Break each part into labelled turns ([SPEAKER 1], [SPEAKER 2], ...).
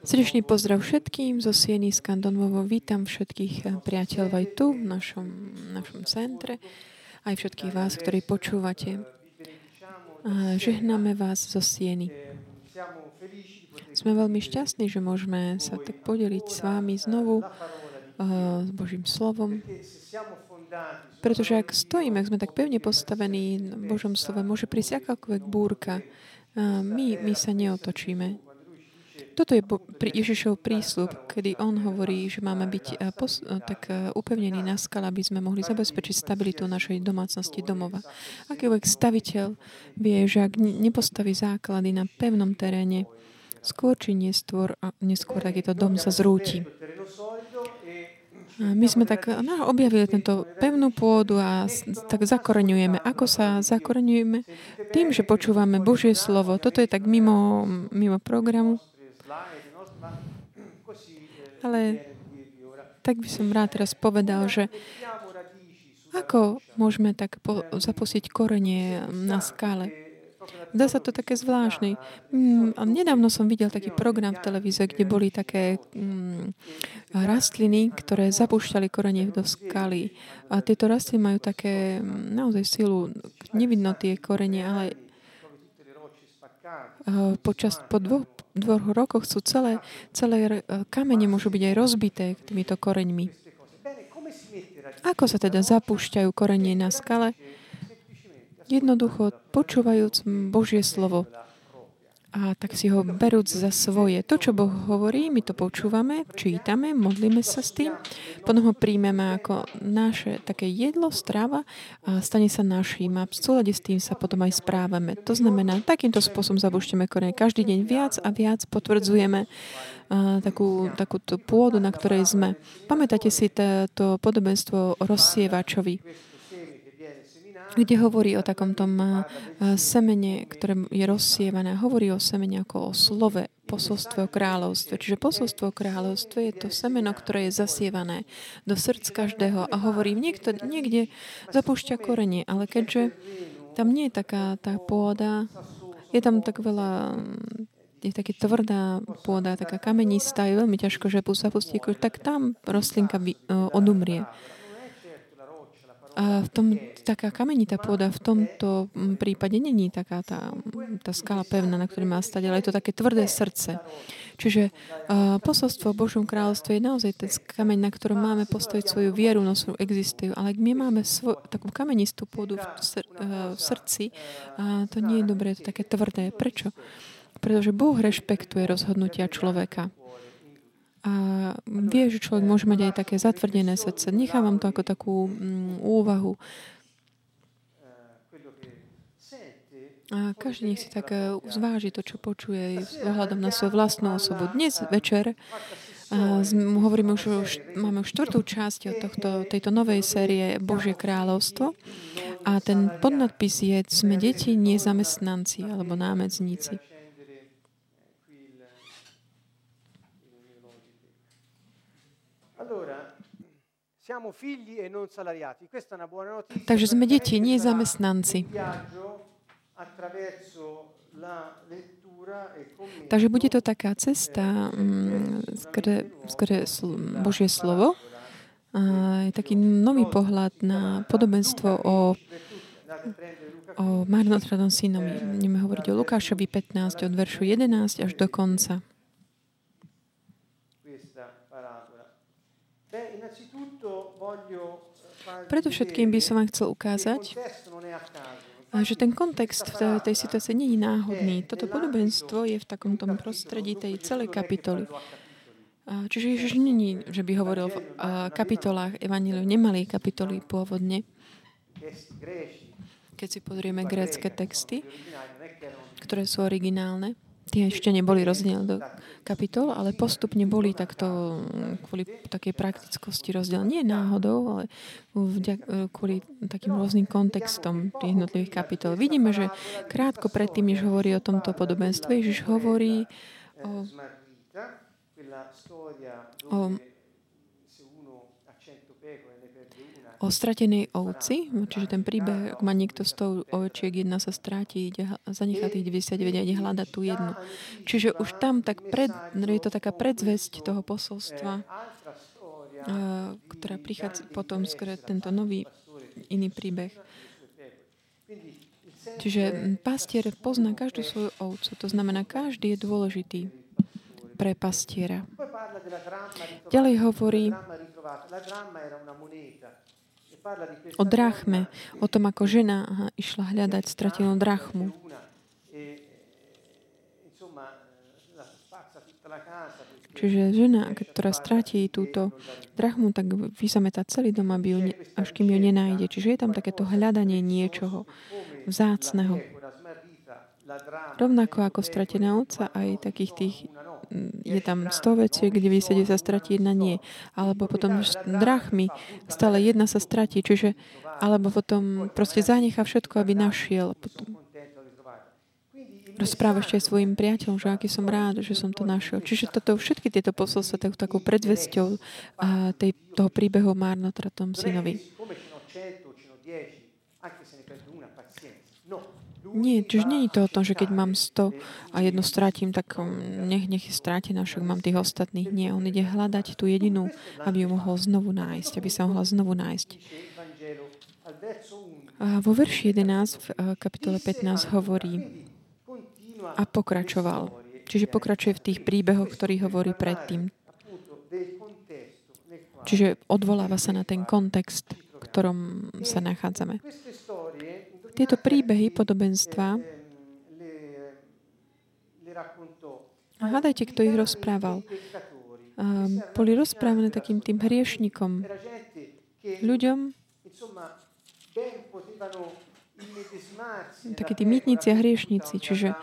[SPEAKER 1] Srdečný pozdrav všetkým zo Sieny z Kandonovo. Vítam všetkých eh, priateľov aj tu, v našom, našom centre, aj všetkých vás, ktorí počúvate. Žehnáme vás zo Sieny. Sme veľmi šťastní, že môžeme sa tak podeliť s vámi znovu s Božím slovom. Pretože ak stojíme, ak sme tak pevne postavení v Božom slove, môže prísť akákoľvek búrka, my, my sa neotočíme. Toto je Ježišov prísľub, kedy on hovorí, že máme byť eh, pos- eh, tak eh, upevnení na skale, aby sme mohli zabezpečiť stabilitu našej domácnosti domova. Akýkoľvek staviteľ vie, že ak nepostaví základy na pevnom teréne, skôr či neskôr, neskôr takýto dom sa zrúti. My sme tak no, objavili tento pevnú pôdu a tak zakoreňujeme. Ako sa zakoreňujeme? Tým, že počúvame Božie slovo. Toto je tak mimo, mimo programu. Ale tak by som rád teraz povedal, že ako môžeme tak po, zapustiť korenie na skále? Zdá sa to také zvláštne. Mm, nedávno som videl taký program v televíze, kde boli také mm, rastliny, ktoré zapúšťali korenie do skaly. A tieto rastliny majú také mm, naozaj silu. Nevidno tie korenie, ale počas, po dvoch, dvoch rokoch sú celé, celé kamene môžu byť aj rozbité týmito koreňmi. Ako sa teda zapúšťajú korenie na skale? Jednoducho počúvajúc Božie slovo a tak si ho berúc za svoje. To, čo Boh hovorí, my to počúvame, čítame, modlíme sa s tým, potom ho príjmeme ako naše také jedlo, strava a stane sa naším a v súlade s tým sa potom aj správame. To znamená, takýmto spôsobom zabušťujeme korene. Každý deň viac a viac potvrdzujeme takú, takú tú pôdu, na ktorej sme. Pamätáte si to podobenstvo o rozsievačovi? Kde hovorí o takom tom eh, semene, ktoré je rozsievané. Hovorí o semene ako o slove, posolstve o kráľovstve. Čiže posolstvo o kráľovstve je to semeno, ktoré je zasievané do srdc každého a hovorí, niekto niekde zapúšťa korenie, ale keďže tam nie je taká tá pôda, je tam tak veľa je taký tvrdá pôda, taká kamenistá, je veľmi ťažko, že zapustí, tak tam rostlinka eh, odumrie. A v tom, taká kamenitá pôda v tomto mm, prípade není taká tá, tá skala pevná, na ktorej má stať, ale je to také tvrdé srdce. Čiže uh, posolstvo v Božom kráľovstve je naozaj ten kameň, na ktorom máme postaviť svoju vieru, no sú, existujú. Ale ak my máme svoj, takú kamenistú pôdu v, sr, uh, v srdci, uh, to nie je dobré, je to také tvrdé. Prečo? Pretože Boh rešpektuje rozhodnutia človeka. A vie, že človek môže mať aj také zatvrdené srdce. Nechávam to ako takú mm, úvahu. A každý nech si tak e, zváži to, čo počuje s ohľadom na svoju vlastnú osobu. Dnes večer a hovoríme už, už, máme už štvrtú časť od tohto, tejto novej série Božie kráľovstvo a ten podnadpis je Sme deti, nezamestnanci alebo námedzníci. E Takže sme deti, nie zamestnanci. E Takže bude to taká cesta, mm, skrze, skrze Božie slovo. A je taký nový pohľad na podobenstvo o, o marnotradom synovi. Budeme hovoriť o Lukášovi 15, od veršu 11 až do konca. Predovšetkým by som vám chcel ukázať, že ten kontext v tej situácii nie je náhodný. Toto podobenstvo je v takom tom prostredí tej celej kapitoly. Čiže Ježiš není, že by hovoril v kapitolách Evangeliu, nemali kapitoly pôvodne. Keď si pozrieme grécké texty, ktoré sú originálne, tie ešte neboli rozdelené do kapitol, ale postupne boli takto kvôli takej praktickosti rozdiel. Nie náhodou, ale vďak, kvôli takým rôznym kontextom tých jednotlivých kapitol. Vidíme, že krátko predtým, než hovorí o tomto podobenstve, Ježiš hovorí o, o o stratenej ovci, čiže ten príbeh, ak má niekto z toho ovečiek, jedna sa stráti, ide, zanechá tých 99 a ide hľadať tú jednu. Čiže už tam tak pred, je to taká predzvesť toho posolstva, ktorá prichádza potom skôr tento nový iný príbeh. Čiže pastier pozná každú svoju ovcu. To znamená, každý je dôležitý pre pastiera. Ďalej hovorí o drachme, o tom, ako žena išla hľadať stratenú drachmu. Čiže žena, ktorá stratí túto drachmu, tak vyzametá celý dom, aby ju až kým ju nenájde. Čiže je tam takéto hľadanie niečoho vzácneho. Rovnako ako stratená ovca, aj takých tých je tam 100 vecí, kde 90 sa stratí, jedna nie. Alebo potom drachmy, stále jedna sa stratí, čiže, alebo potom proste zanecha všetko, aby našiel. Potom rozpráva ešte aj svojim priateľom, že aký som rád, že som to našiel. Čiže toto, všetky tieto posolstva tak, takou predvesťou tej, toho príbehu márnotratom synovi. Nie, čiže nie je to o tom, že keď mám 100 a jedno strátim, tak um, nech, nech je strátená, však mám tých ostatných. Nie, on ide hľadať tú jedinú, aby ju mohol znovu nájsť, aby sa mohla znovu nájsť. A vo verši 11 v eh, kapitole 15 hovorí a pokračoval. Čiže pokračuje v tých príbehoch, ktorý hovorí predtým. Čiže odvoláva sa na ten kontext, v ktorom sa nachádzame. Tieto príbehy, podobenstva, a hádajte, kto ich rozprával. Boli rozprávané takým tým hriešnikom, ľuďom, takí tí mýtnici a hriešnici. Čiže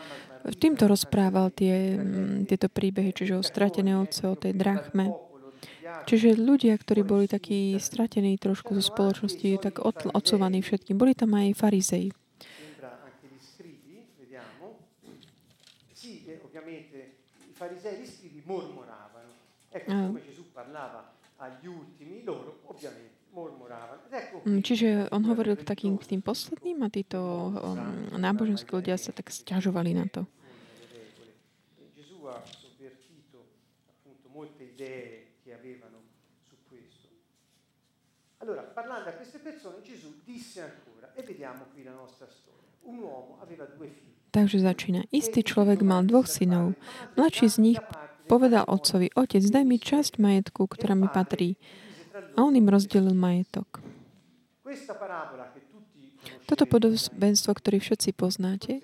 [SPEAKER 1] týmto rozprával tie, tieto príbehy, čiže o stratené oce, o tej drachme. Čiže ľudia, ktorí boli takí stratení trošku zo spoločnosti, tak odsovaní všetkým. Boli tam aj farizei. Čiže on hovoril k takým k tým posledným a títo um, náboženskí ľudia sa tak stiažovali na to. Allora, parlando a queste persone, Gesù disse ancora, e vediamo qui la nostra storia. Un uomo aveva due figli. Takže začína. Istý človek mal dvoch synov. Mladší z nich povedal otcovi, otec, daj mi časť majetku, ktorá mi patrí. A on im rozdelil majetok. Toto podobenstvo, ktoré všetci poznáte,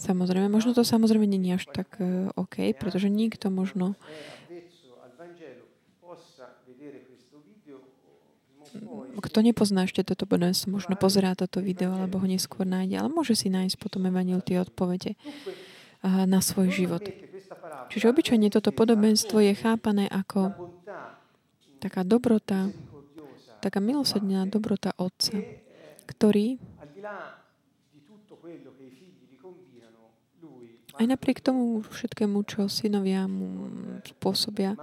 [SPEAKER 1] samozrejme, možno to samozrejme nie je až tak uh, OK, pretože nikto možno kto nepozná ešte toto podobenstvo, možno pozerá toto video, alebo ho neskôr nájde, ale môže si nájsť potom Evangel tie odpovede na svoj život. Čiže obyčajne toto podobenstvo je chápané ako taká dobrota, taká milosrdná dobrota Otca, ktorý aj napriek tomu všetkému, čo synovia mu spôsobia,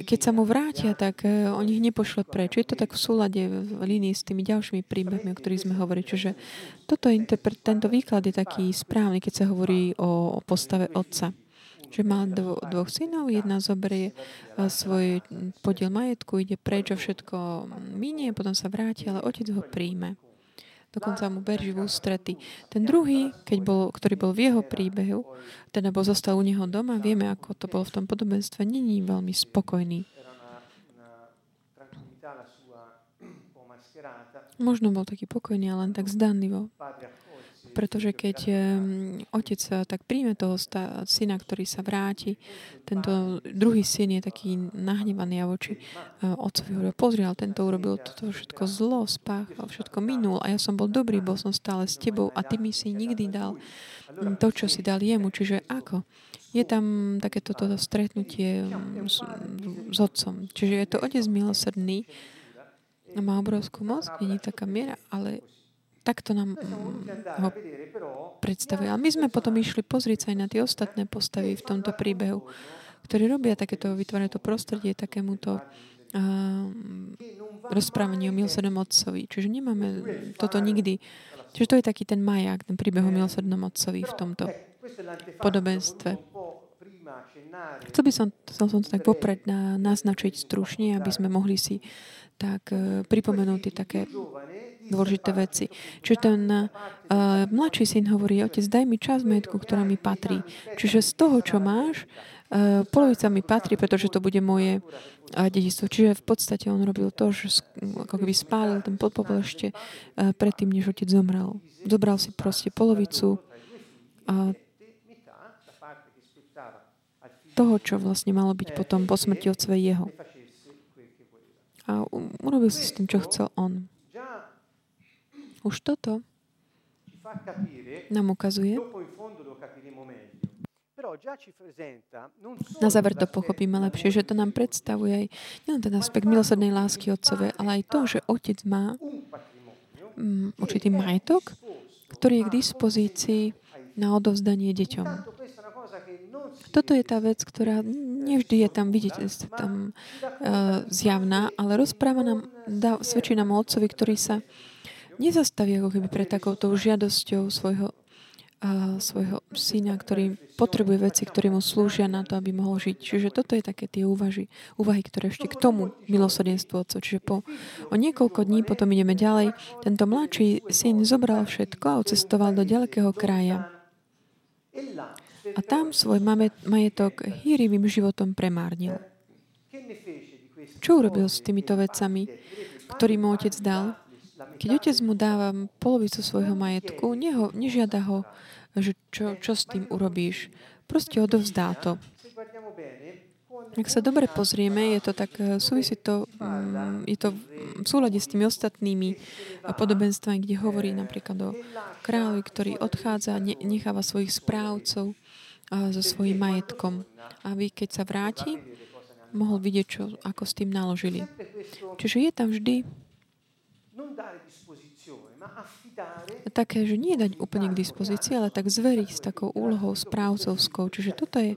[SPEAKER 1] keď sa mu vrátia, tak uh, on ich nepošle preč. Je to tak v súlade v línii s tými ďalšími príbehmi, o ktorých sme hovorili. Čiže toto interpret, tento výklad je taký správny, keď sa hovorí o, o postave otca. Že má dvo, dvoch synov, jedna zoberie uh, svoj podiel majetku, ide preč a všetko minie, potom sa vráti, ale otec ho príjme. Dokonca mu berží v ústrety. Ten druhý, keď bol, ktorý bol v jeho príbehu, teda bol zostal u neho doma, vieme, ako to bolo v tom podobenstve, není veľmi spokojný. Možno bol taký pokojný, ale len tak zdanlivo. Pretože keď otec tak príjme toho syna, ktorý sa vráti, tento druhý syn je taký nahnevaný a voči e, otcovi hovorí, pozri, ale tento urobil toto všetko zlo, spáchal, všetko minul a ja som bol dobrý, bol som stále s tebou a ty mi si nikdy dal to, čo si dal jemu. Čiže ako? Je tam takéto toto stretnutie s, s otcom. Čiže je to otec milosrdný, má obrovskú moc, je taká miera, ale Takto nám ho predstavuje. Ale my sme potom išli pozrieť sa aj na tie ostatné postavy v tomto príbehu, ktorí robia takéto, vytvárajú to prostredie takémuto rozprávanie o milosrdnom otcovi. Čiže nemáme toto nikdy. Čiže to je taký ten majak, ten príbeh o milosrdnom otcovi v tomto podobenstve. Chcel by som, chcel som to tak popred na, naznačiť stručne, aby sme mohli si tak uh, pripomenúť tie také dôležité veci. Čiže ten uh, mladší syn hovorí, otec, daj mi čas majetku, ktorá mi patrí. Čiže z toho, čo máš, uh, polovica mi patrí, pretože to bude moje uh, dedistvo. Čiže v podstate on robil to, že ako keby spálil ten podpopol ešte uh, predtým, než otec zomrel. Zobral si proste polovicu uh, toho, čo vlastne malo byť potom po smrti otcove jeho. A urobil si s tým, čo chcel on. Už toto nám ukazuje, na záver to pochopíme lepšie, že to nám predstavuje aj nielen ten aspekt milosrdnej lásky otcove, ale aj to, že otec má um, určitý majetok, ktorý je k dispozícii na odovzdanie deťom. Toto je tá vec, ktorá nevždy je tam vidieť, tam uh, zjavná, ale rozpráva nám, dá, svedčí nám o otcovi, ktorý sa nezastaví ako keby pre takouto žiadosťou svojho, uh, svojho syna, ktorý potrebuje veci, ktoré mu slúžia na to, aby mohol žiť. Čiže toto je také tie úvahy, úvahy ktoré ešte k tomu milosrdenstvu otcov. Čiže po, o niekoľko dní potom ideme ďalej. Tento mladší syn zobral všetko a cestoval do ďalekého kraja. A tam svoj majetok hýrivým životom premárnil. Čo urobil s týmito vecami, ktorý mu otec dal? Keď otec mu dáva polovicu svojho majetku, neho, nežiada ho, že čo, čo s tým urobíš. Proste odovzdá to. Ak sa dobre pozrieme, je to tak, eh, súvisí to, mm, je to v súlade s tými ostatnými podobenstvami, kde hovorí napríklad o kráľovi, ktorý odchádza, necháva svojich správcov so svojím majetkom. Aby keď sa vráti, mohol vidieť, čo, ako s tým naložili. Čiže je tam vždy také, že nie dať úplne k dispozícii, ale tak zveriť s takou úlohou správcovskou. Čiže toto je,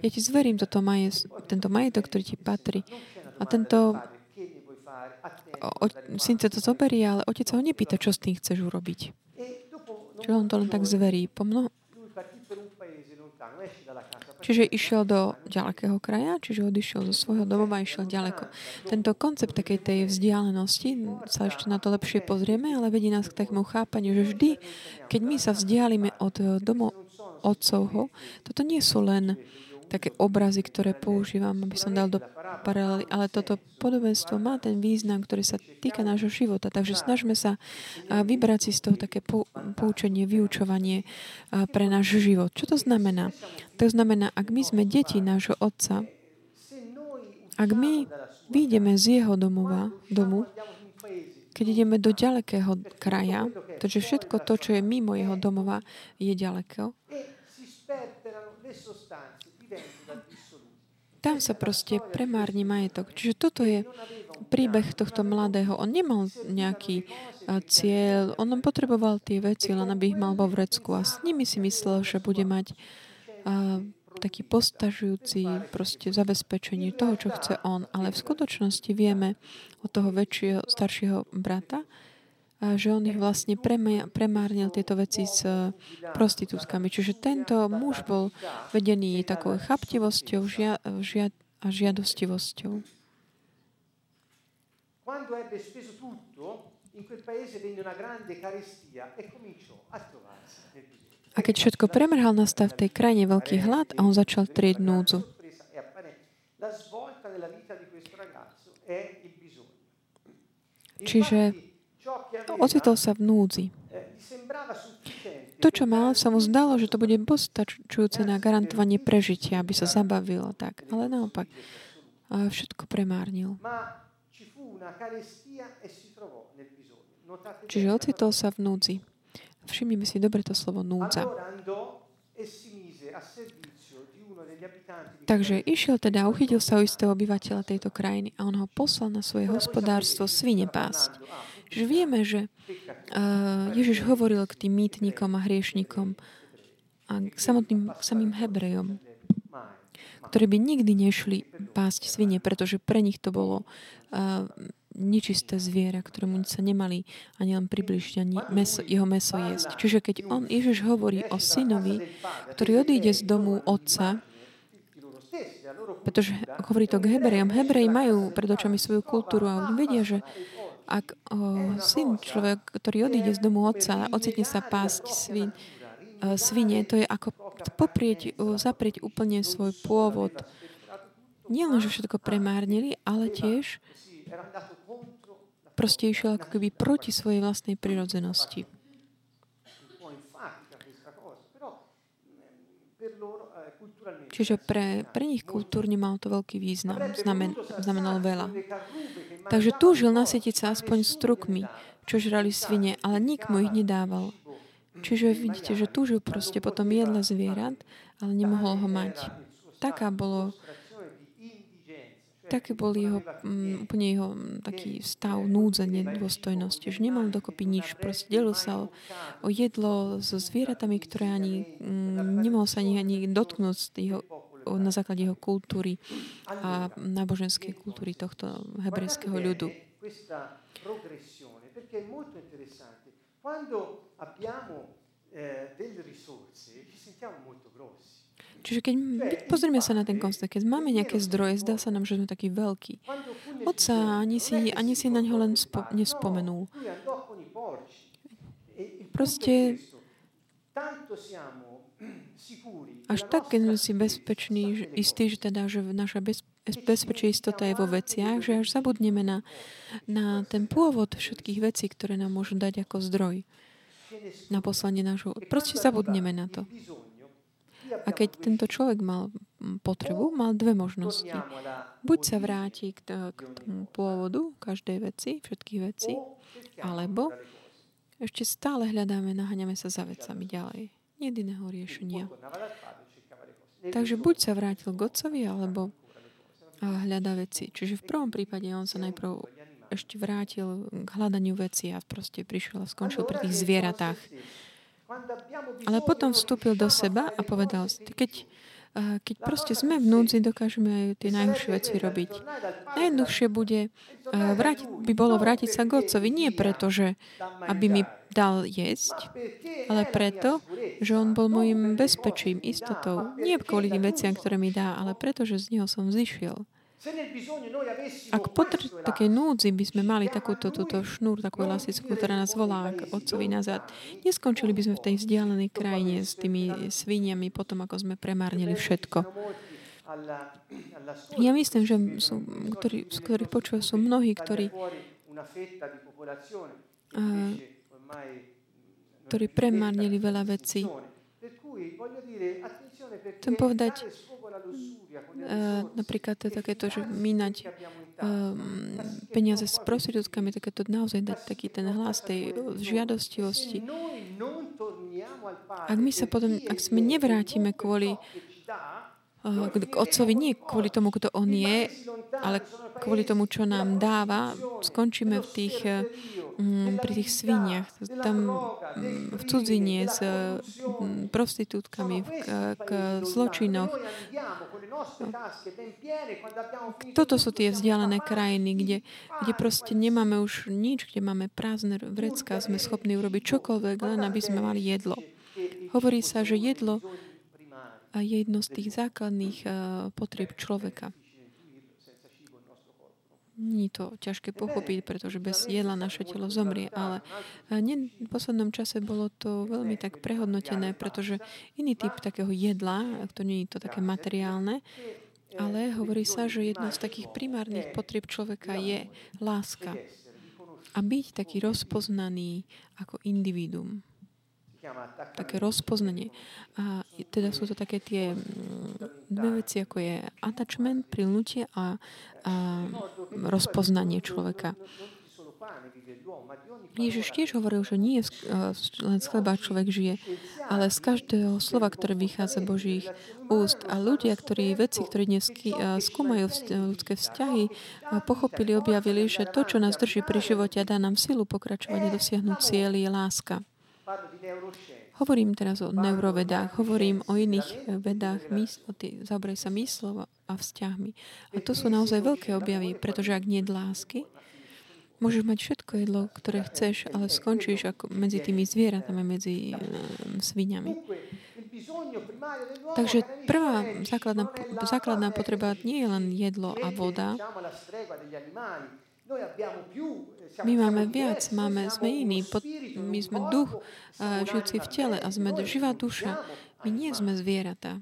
[SPEAKER 1] ja ti zverím toto maje, tento majetok, ktorý ti patrí. A tento o, synce to zoberie, ale otec sa ho nepýta, čo s tým chceš urobiť. Čiže on to len tak zverí. Po mnoho, Čiže išiel do ďalekého kraja, čiže odišiel zo svojho domova a išiel ďaleko. Tento koncept takej tej vzdialenosti, sa ešte na to lepšie pozrieme, ale vedí nás k takému chápaniu, že vždy, keď my sa vzdialíme od domov otcovho, toto nie sú len také obrazy, ktoré používam, aby som dal do paralely, ale toto podobenstvo má ten význam, ktorý sa týka nášho života. Takže snažme sa vybrať si z toho také poučenie, vyučovanie pre náš život. Čo to znamená? To znamená, ak my sme deti nášho Otca, ak my vyjdeme z jeho domova, domu, keď ideme do ďalekého kraja, takže všetko to, čo je mimo jeho domova, je ďaleko, tam sa proste premárni majetok. Čiže toto je príbeh tohto mladého. On nemal nejaký cieľ, on potreboval tie veci, len aby ich mal vo vrecku a s nimi si myslel, že bude mať a, taký postažujúci proste zabezpečenie toho, čo chce on. Ale v skutočnosti vieme od toho väčšieho, staršieho brata, že on ich vlastne premárnil tieto veci s e, prostitútkami. Čiže tento muž bol vedený takou chaptivosťou žia, žia, a žiadostivosťou. A keď všetko premrhal, nastal v tej krajine veľký hlad a on začal trieť núdzu. Čiže ocitol sa v núdzi. To, čo mal, sa mu zdalo, že to bude postačujúce na garantovanie prežitia, aby sa zabavilo tak. Ale naopak, všetko premárnil. Čiže ocitol sa v núdzi. Všimnime si dobre to slovo núdza. Takže išiel teda, uchytil sa o istého obyvateľa tejto krajiny a on ho poslal na svoje hospodárstvo svine pásť. Že vieme, že uh, Ježiš hovoril k tým mýtnikom a hriešnikom a k samotným samým Hebrejom. ktorí by nikdy nešli pásť svine, pretože pre nich to bolo uh, nečisté zviera, ktorému sa nemali ani len približiť, ani meso, jeho meso jesť. Čiže keď on, Ježiš hovorí o synovi, ktorý odíde z domu otca, pretože hovorí to k Hebrejom. Hebreji majú pred očami svoju kultúru a oni vedia, že ak o, syn, človek, ktorý odíde z domu otca, ocitne sa pásť svin, o, svine, to je ako poprieť, o, zaprieť úplne svoj pôvod. Nie len, že všetko premárnili, ale tiež proste išiel ako keby proti svojej vlastnej prirodzenosti. Čiže pre, pre nich kultúrne mal to veľký význam, znamen, znamenal veľa. Takže túžil nasytiť sa aspoň strukmi, čo žrali svine, ale nik ich nedával. Čiže vidíte, že túžil proste potom jedla zvierat, ale nemohol ho mať. Taká bolo taký bol jeho, um, úplne jeho um, taký stav núdze, nedôstojnosti, že nemal dokopy nič. Proste delil sa o, o jedlo so zvieratami, ktoré ani um, nemohol sa ani, ani dotknúť jeho, na základe jeho kultúry a náboženskej kultúry tohto hebrejského ľudu. Quando abbiamo eh, delle risorse ci sentiamo molto grossi. Čiže keď pozrieme sa na ten koncept, keď máme nejaké zdroje, zdá sa nám, že sme taký veľký. Otca ani si, ani si na ňo len spo, nespomenul. Proste až tak, keď sme si bezpeční, že, istí, že teda, že naša bez, bezpečná istota je vo veciach, že až zabudneme na, na ten pôvod všetkých vecí, ktoré nám môžu dať ako zdroj na poslanie nášho. Proste zabudneme na to. A keď tento človek mal potrebu, mal dve možnosti. Buď sa vráti k, k tomu pôvodu každej veci, všetkých veci, alebo ešte stále hľadáme, naháňame sa za vecami ďalej. Jediného riešenia. Takže buď sa vrátil k otcovi, alebo hľadá veci. Čiže v prvom prípade on sa najprv ešte vrátil k hľadaniu veci a proste prišiel a skončil pri tých zvieratách. Ale potom vstúpil do seba a povedal, keď, keď proste sme v núdzi, dokážeme aj tie najhoršie veci robiť. Najjednoduchšie bude, vrátiť, by bolo vrátiť sa k Otcovi. Nie preto, že aby mi dal jesť, ale preto, že On bol môjim bezpečím, istotou. Nie kvôli tým veciam, ktoré mi dá, ale preto, že z Neho som zišiel. Ak potr- také núdzi by sme mali takúto túto šnúr, takú elastickú, ktorá nás volá k otcovi nazad, neskončili by sme v tej vzdialenej krajine s tými sviniami potom, ako sme premárnili všetko. Ja myslím, že sú, ktorí, z ktorých počúvajú, sú mnohí, ktorí ktorí premárnili veľa vecí. Chcem povedať, napríklad to takéto, že minať um, peniaze s prostitútkami, takéto naozaj dať taký ten hlas tej žiadostivosti. Ak my sa potom, ak sme nevrátime kvôli k Otcovi nie kvôli tomu, kto On je, ale kvôli tomu, čo nám dáva, skončíme v tých, mm, pri tých sviniach, tam mm, v cudzine s mm, prostitútkami, v, k zločinoch. Toto sú tie vzdialené krajiny, kde, kde proste nemáme už nič, kde máme prázdne vrecka, sme schopní urobiť čokoľvek, len aby sme mali jedlo. Hovorí sa, že jedlo je jedno z tých základných uh, potrieb človeka. Nie je to ťažké pochopiť, pretože bez jedla naše telo zomrie, ale nie, v poslednom čase bolo to veľmi tak prehodnotené, pretože iný typ takého jedla, to nie je to také materiálne, ale hovorí sa, že jedno z takých primárnych potrieb človeka je láska. A byť taký rozpoznaný ako individuum také rozpoznanie. A teda sú to také tie mm, dve veci, ako je attachment, prilnutie a, a rozpoznanie človeka. Ježiš tiež hovoril, že nie len z chleba človek žije, ale z každého slova, ktoré vychádza Božích úst. A ľudia, ktorí, veci, ktorí dnes skúmajú ľudské vzťahy, pochopili, objavili, že to, čo nás drží pri živote a dá nám silu pokračovať a dosiahnuť cieľ, je láska. Hovorím teraz o neurovedách, hovorím o iných vedách, mys- o tý, zabraj sa myslov a vzťahmi. A to sú naozaj veľké objavy, pretože ak nie lásky, môžeš mať všetko jedlo, ktoré chceš, ale skončíš ako medzi tými zvieratami, medzi uh, sviňami. Takže prvá základná, základná potreba nie je len jedlo a voda, my máme viac, máme, sme iní. My sme duch uh, žijúci v tele a sme živá duša. My nie sme zvieratá.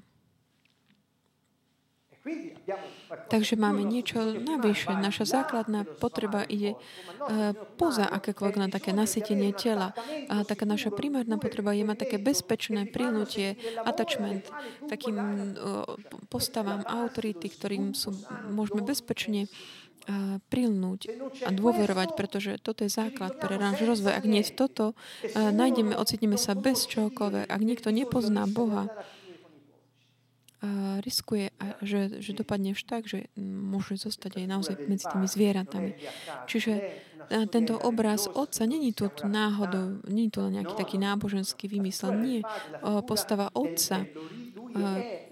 [SPEAKER 1] Takže máme niečo navyše. Naša základná potreba ide uh, poza akékoľvek na také nasytenie tela. A taká naša primárna potreba je mať také bezpečné prilnutie, attachment takým postavám autority, ktorým sú, môžeme bezpečne prilnúť a dôverovať, pretože toto je základ pre náš rozvoj. Ak nie je toto, nájdeme, ocitneme sa bez čohokoľvek. Ak niekto nepozná Boha, riskuje, že, že dopadne vš tak, že môže zostať aj naozaj medzi tými zvieratami. Čiže tento obraz Otca není tu náhodou, není to len nejaký taký náboženský vymysel. Nie. Postava Otca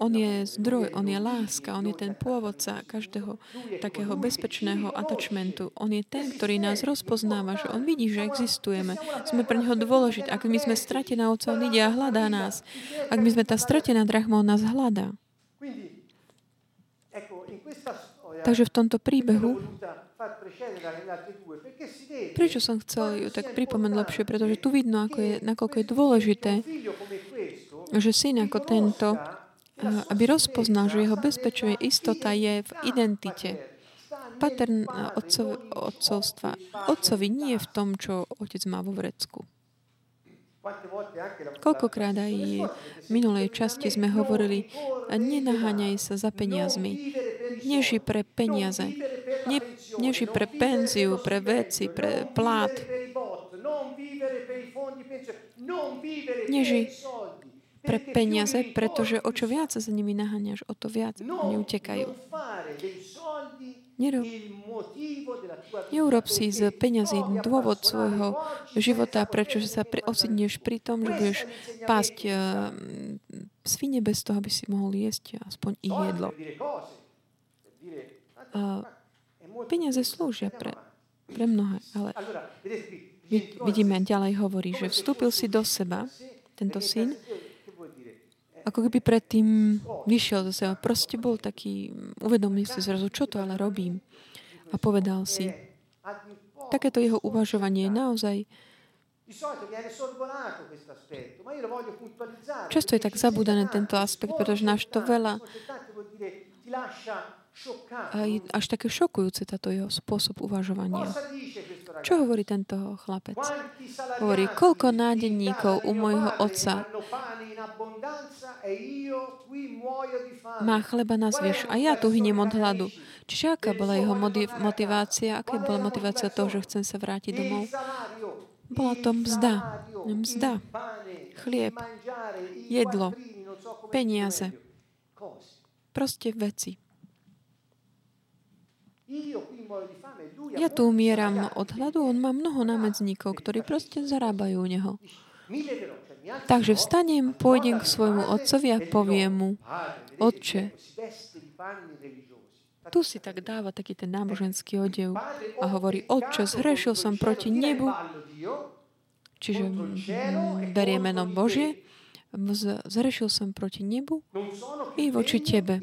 [SPEAKER 1] on je zdroj, on je láska, on je ten pôvodca každého takého bezpečného attachmentu. On je ten, ktorý nás rozpoznáva, že on vidí, že existujeme. Sme pre neho dôležití. Ak my sme stratená ovca, on ide a hľadá nás. Ak my sme tá stratená drahma, on nás hľadá. Takže v tomto príbehu Prečo som chcel ju tak pripomenúť lepšie? Pretože tu vidno, ako je, nakoľko je dôležité, že syn ako tento, aby rozpoznal, že jeho bezpečná istota je v identite. Patern otcov, otcovstva. Otcovi nie je v tom, čo otec má vo vrecku. Koľkokrát aj v minulej časti sme hovorili, nenaháňaj sa za peniazmi. Neži pre peniaze. Ne, neži pre penziu, pre veci, pre plát. Neži pre peniaze, pretože o čo viac sa za nimi naháňaš, o to viac oni utekajú. Nerob, neurob si z peňazí dôvod svojho života, prečo sa pri, osidneš pri tom, že budeš pásť uh, svine bez toho, aby si mohol jesť aspoň ich jedlo. Uh, peniaze slúžia pre, pre mnohé, ale vidíme, ďalej hovorí, že vstúpil si do seba, tento syn, ako keby predtým vyšiel zo seba. Proste bol taký, uvedomil si zrazu, čo to ale robím. A povedal si, takéto jeho uvažovanie naozaj Často je tak zabúdané tento aspekt, pretože náš to veľa a je až také šokujúce táto jeho spôsob uvažovania. Čo hovorí tento chlapec? Hovorí, koľko nádenníkov u môjho otca má chleba na zvyš a ja tu hyniem od hladu. Čiže aká bola jeho motivácia? Aká bola motivácia toho, že chcem sa vrátiť domov? Bola to mzda. Mzda. Chlieb. Jedlo. Peniaze. Proste veci. Ja tu umieram od hladu, on má mnoho námedzníkov, ktorí proste zarábajú u neho. Takže vstanem, pôjdem k svojmu otcovi a poviem mu, Otče, tu si tak dáva taký ten náboženský odev a hovorí, Otče, zhrešil som proti nebu, čiže berie meno Božie, zrešil som proti nebu i voči tebe.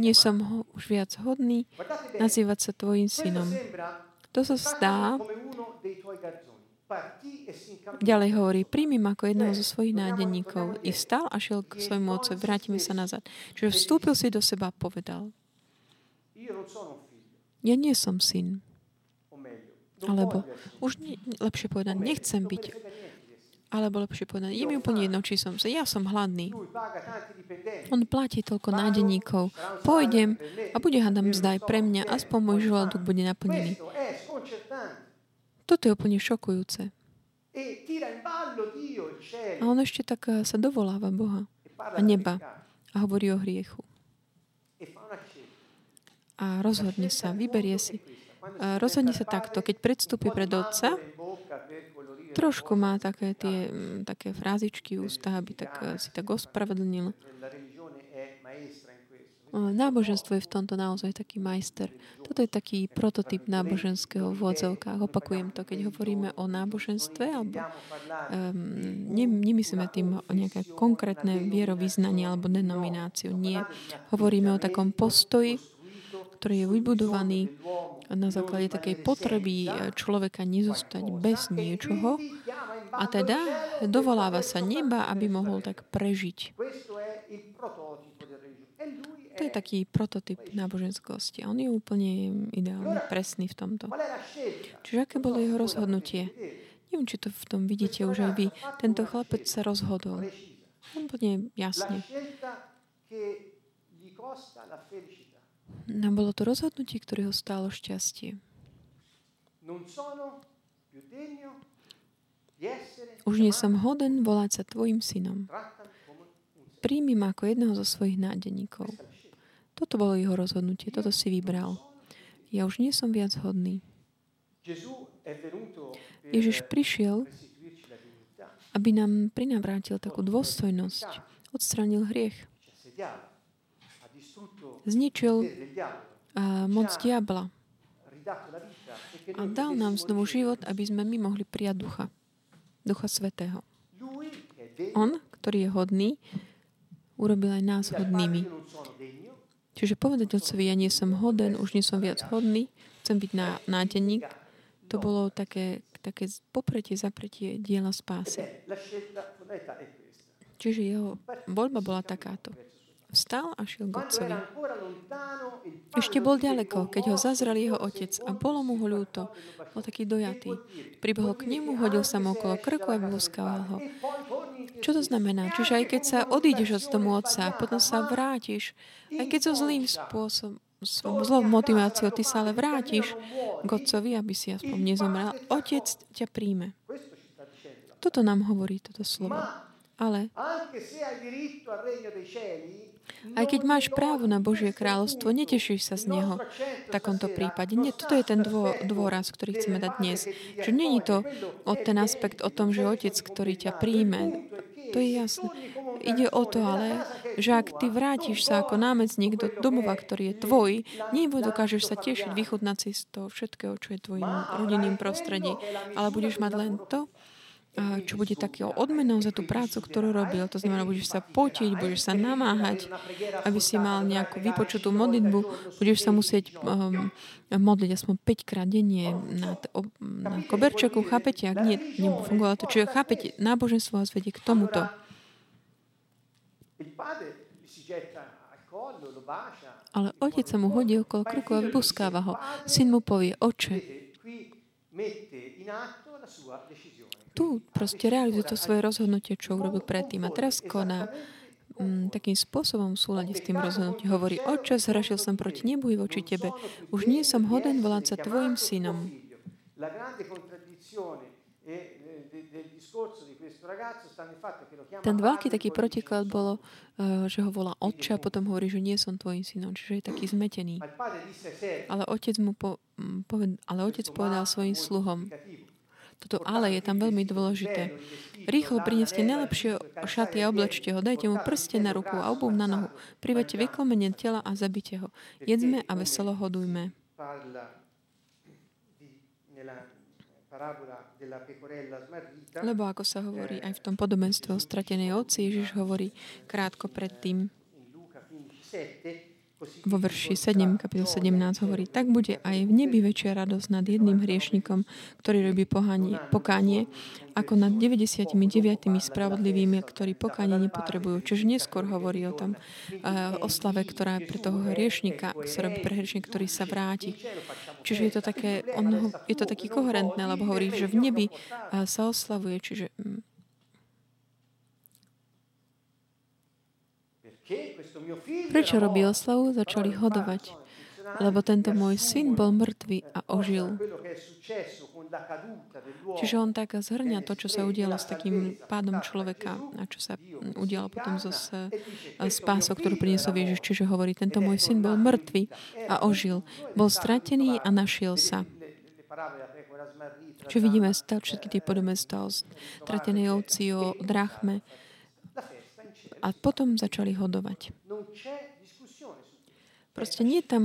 [SPEAKER 1] Nie som ho už viac hodný nazývať sa tvojim synom. To sa zdá, Ďalej hovorí, príjmim ako jedného zo svojich nádenníkov. I vstal a šiel k svojmu otcovi. Vrátime sa nazad. Čiže vstúpil si do seba a povedal. Ja nie som syn. Alebo, už nie, lepšie povedať, nechcem byť alebo lepšie povedať, je mi úplne jedno, či som sa. Ja som hladný. On platí toľko nádeníkov. Pôjdem a bude hádam zdaj pre mňa, aspoň môj žalúdok bude naplnený. Toto je úplne šokujúce. A on ešte tak eh, sa dovoláva Boha a neba a hovorí o hriechu. A rozhodne sa, vyberie si. A rozhodne sa takto, keď predstúpi pred Otca, trošku má také tie mm, také frázičky ústa, aby tak, eh, si tak ospravedlnil. Náboženstvo je v tomto naozaj taký majster. Toto je taký prototyp náboženského v Opakujem to, keď hovoríme o náboženstve, alebo um, ne, nemyslíme tým o nejaké konkrétne vierovýznanie alebo denomináciu. Nie. Hovoríme o takom postoji, ktorý je vybudovaný na základe takej potreby človeka nezostať bez niečoho a teda dovoláva sa neba, aby mohol tak prežiť. To je taký prototyp náboženskosti. On je úplne ideálny, presný v tomto. Čiže aké bolo jeho rozhodnutie? Neviem, či to v tom vidíte už aj. Tento chlapec sa rozhodol. Úplne jasne. No bolo to rozhodnutie, ktoré ho stálo šťastie. Už nie som hoden volať sa tvojim synom. Príjmi ma ako jedného zo svojich nádeníkov. Toto bolo jeho rozhodnutie, toto si vybral. Ja už nie som viac hodný. Ježiš prišiel, aby nám prinavrátil takú dôstojnosť. Odstranil hriech. Zničil moc diabla. A dal nám znovu život, aby sme my mohli prijať ducha. Ducha Svetého. On, ktorý je hodný, urobil aj nás hodnými. Čiže povedať otcovi, ja nie som hoden, už nie som viac hodný, chcem byť ná, nádeník, to bolo také, také popretie, zapretie diela spásy. Čiže jeho voľba bola takáto. Vstal a šiel k otcovi. Ešte bol ďaleko, keď ho zazrel jeho otec a bolo mu ho ľúto. Bol taký dojatý. Pribehol k nemu, hodil sa mu okolo krku a vyluskával ho. Čo to znamená? Čiže aj keď sa odídeš od domu otca, potom sa vrátiš, aj keď so zlým spôsobom, zlou motiváciou, ty sa ale vrátiš k otcovi, aby si aspoň nezomrel, otec ťa príjme. Toto nám hovorí toto slovo. Ale aj keď máš právo na Božie kráľovstvo, netešíš sa z Neho v takomto prípade. Nie, toto je ten dô, dôraz, ktorý chceme dať dnes. Že není to o ten aspekt o tom, že Otec, ktorý ťa príjme, to je jasné. Ide o to ale, že ak ty vrátiš sa ako námecník do domova, ktorý je tvoj, dokážeš sa tešiť, vychutnať z toho všetkého, čo je tvojim rodinným prostredí, ale budeš mať len to, čo bude takého odmenou za tú prácu, ktorú robil. To znamená, budeš sa potiť, budeš sa namáhať, aby si mal nejakú vypočutú modlitbu, budeš sa musieť um, modliť aspoň 5 krát denne na, na koberčeku, chápete? Ak nie, nebude fungovalo to. Čiže chápete, náboženstvo vás vedie k tomuto. Ale otec sa mu hodí okolo krku a vybuskáva ho. Syn mu povie, oče, tu proste realizuje to svoje rozhodnutie, čo urobil predtým. A teraz koná mm, takým spôsobom v súlade s tým rozhodnutím. Hovorí, oče, zhrašil som proti nebu i voči tebe. Už nie som hoden volať sa tvojim synom. Ten veľký taký protiklad bolo, eh, že ho volá otče a potom hovorí, že nie som tvojim synom, čiže je taký zmetený. Ale otec, mu po, mm, poved, ale otec povedal svojim sluhom, toto ale je tam veľmi dôležité. Rýchlo prineste najlepšie šaty a oblečte ho, dajte mu prste na ruku a obuv na nohu. Privete vyklomenie tela a zabite ho. Jedzme a veselo hodujme. Lebo ako sa hovorí aj v tom podobenstve o stratenej oci, Ježiš hovorí krátko predtým vo verši 7, kapitol 17 hovorí, tak bude aj v nebi väčšia radosť nad jedným hriešnikom, ktorý robí pohanie, pokánie, ako nad 99 spravodlivými, ktorí pokánie nepotrebujú. Čiže neskôr hovorí o tom uh, oslave, ktorá je pre toho hriešnika, sa robí pre hriešnika, ktorý sa vráti. Čiže je to také, on, je to taký koherentné, lebo hovorí, že v nebi uh, sa oslavuje, čiže um, Prečo robí oslavu? Začali hodovať. Lebo tento môj syn bol mŕtvý a ožil. Čiže on tak zhrňa to, čo sa udialo s takým pádom človeka a čo sa udialo potom so spásou, ktorú priniesol Ježiš. Čiže hovorí, tento môj syn bol mŕtvý a ožil. Bol stratený a našiel sa. Čiže vidíme všetky tie podobenstva o stratenej ovci, o drachme. A potom začali hodovať. Proste nie tam,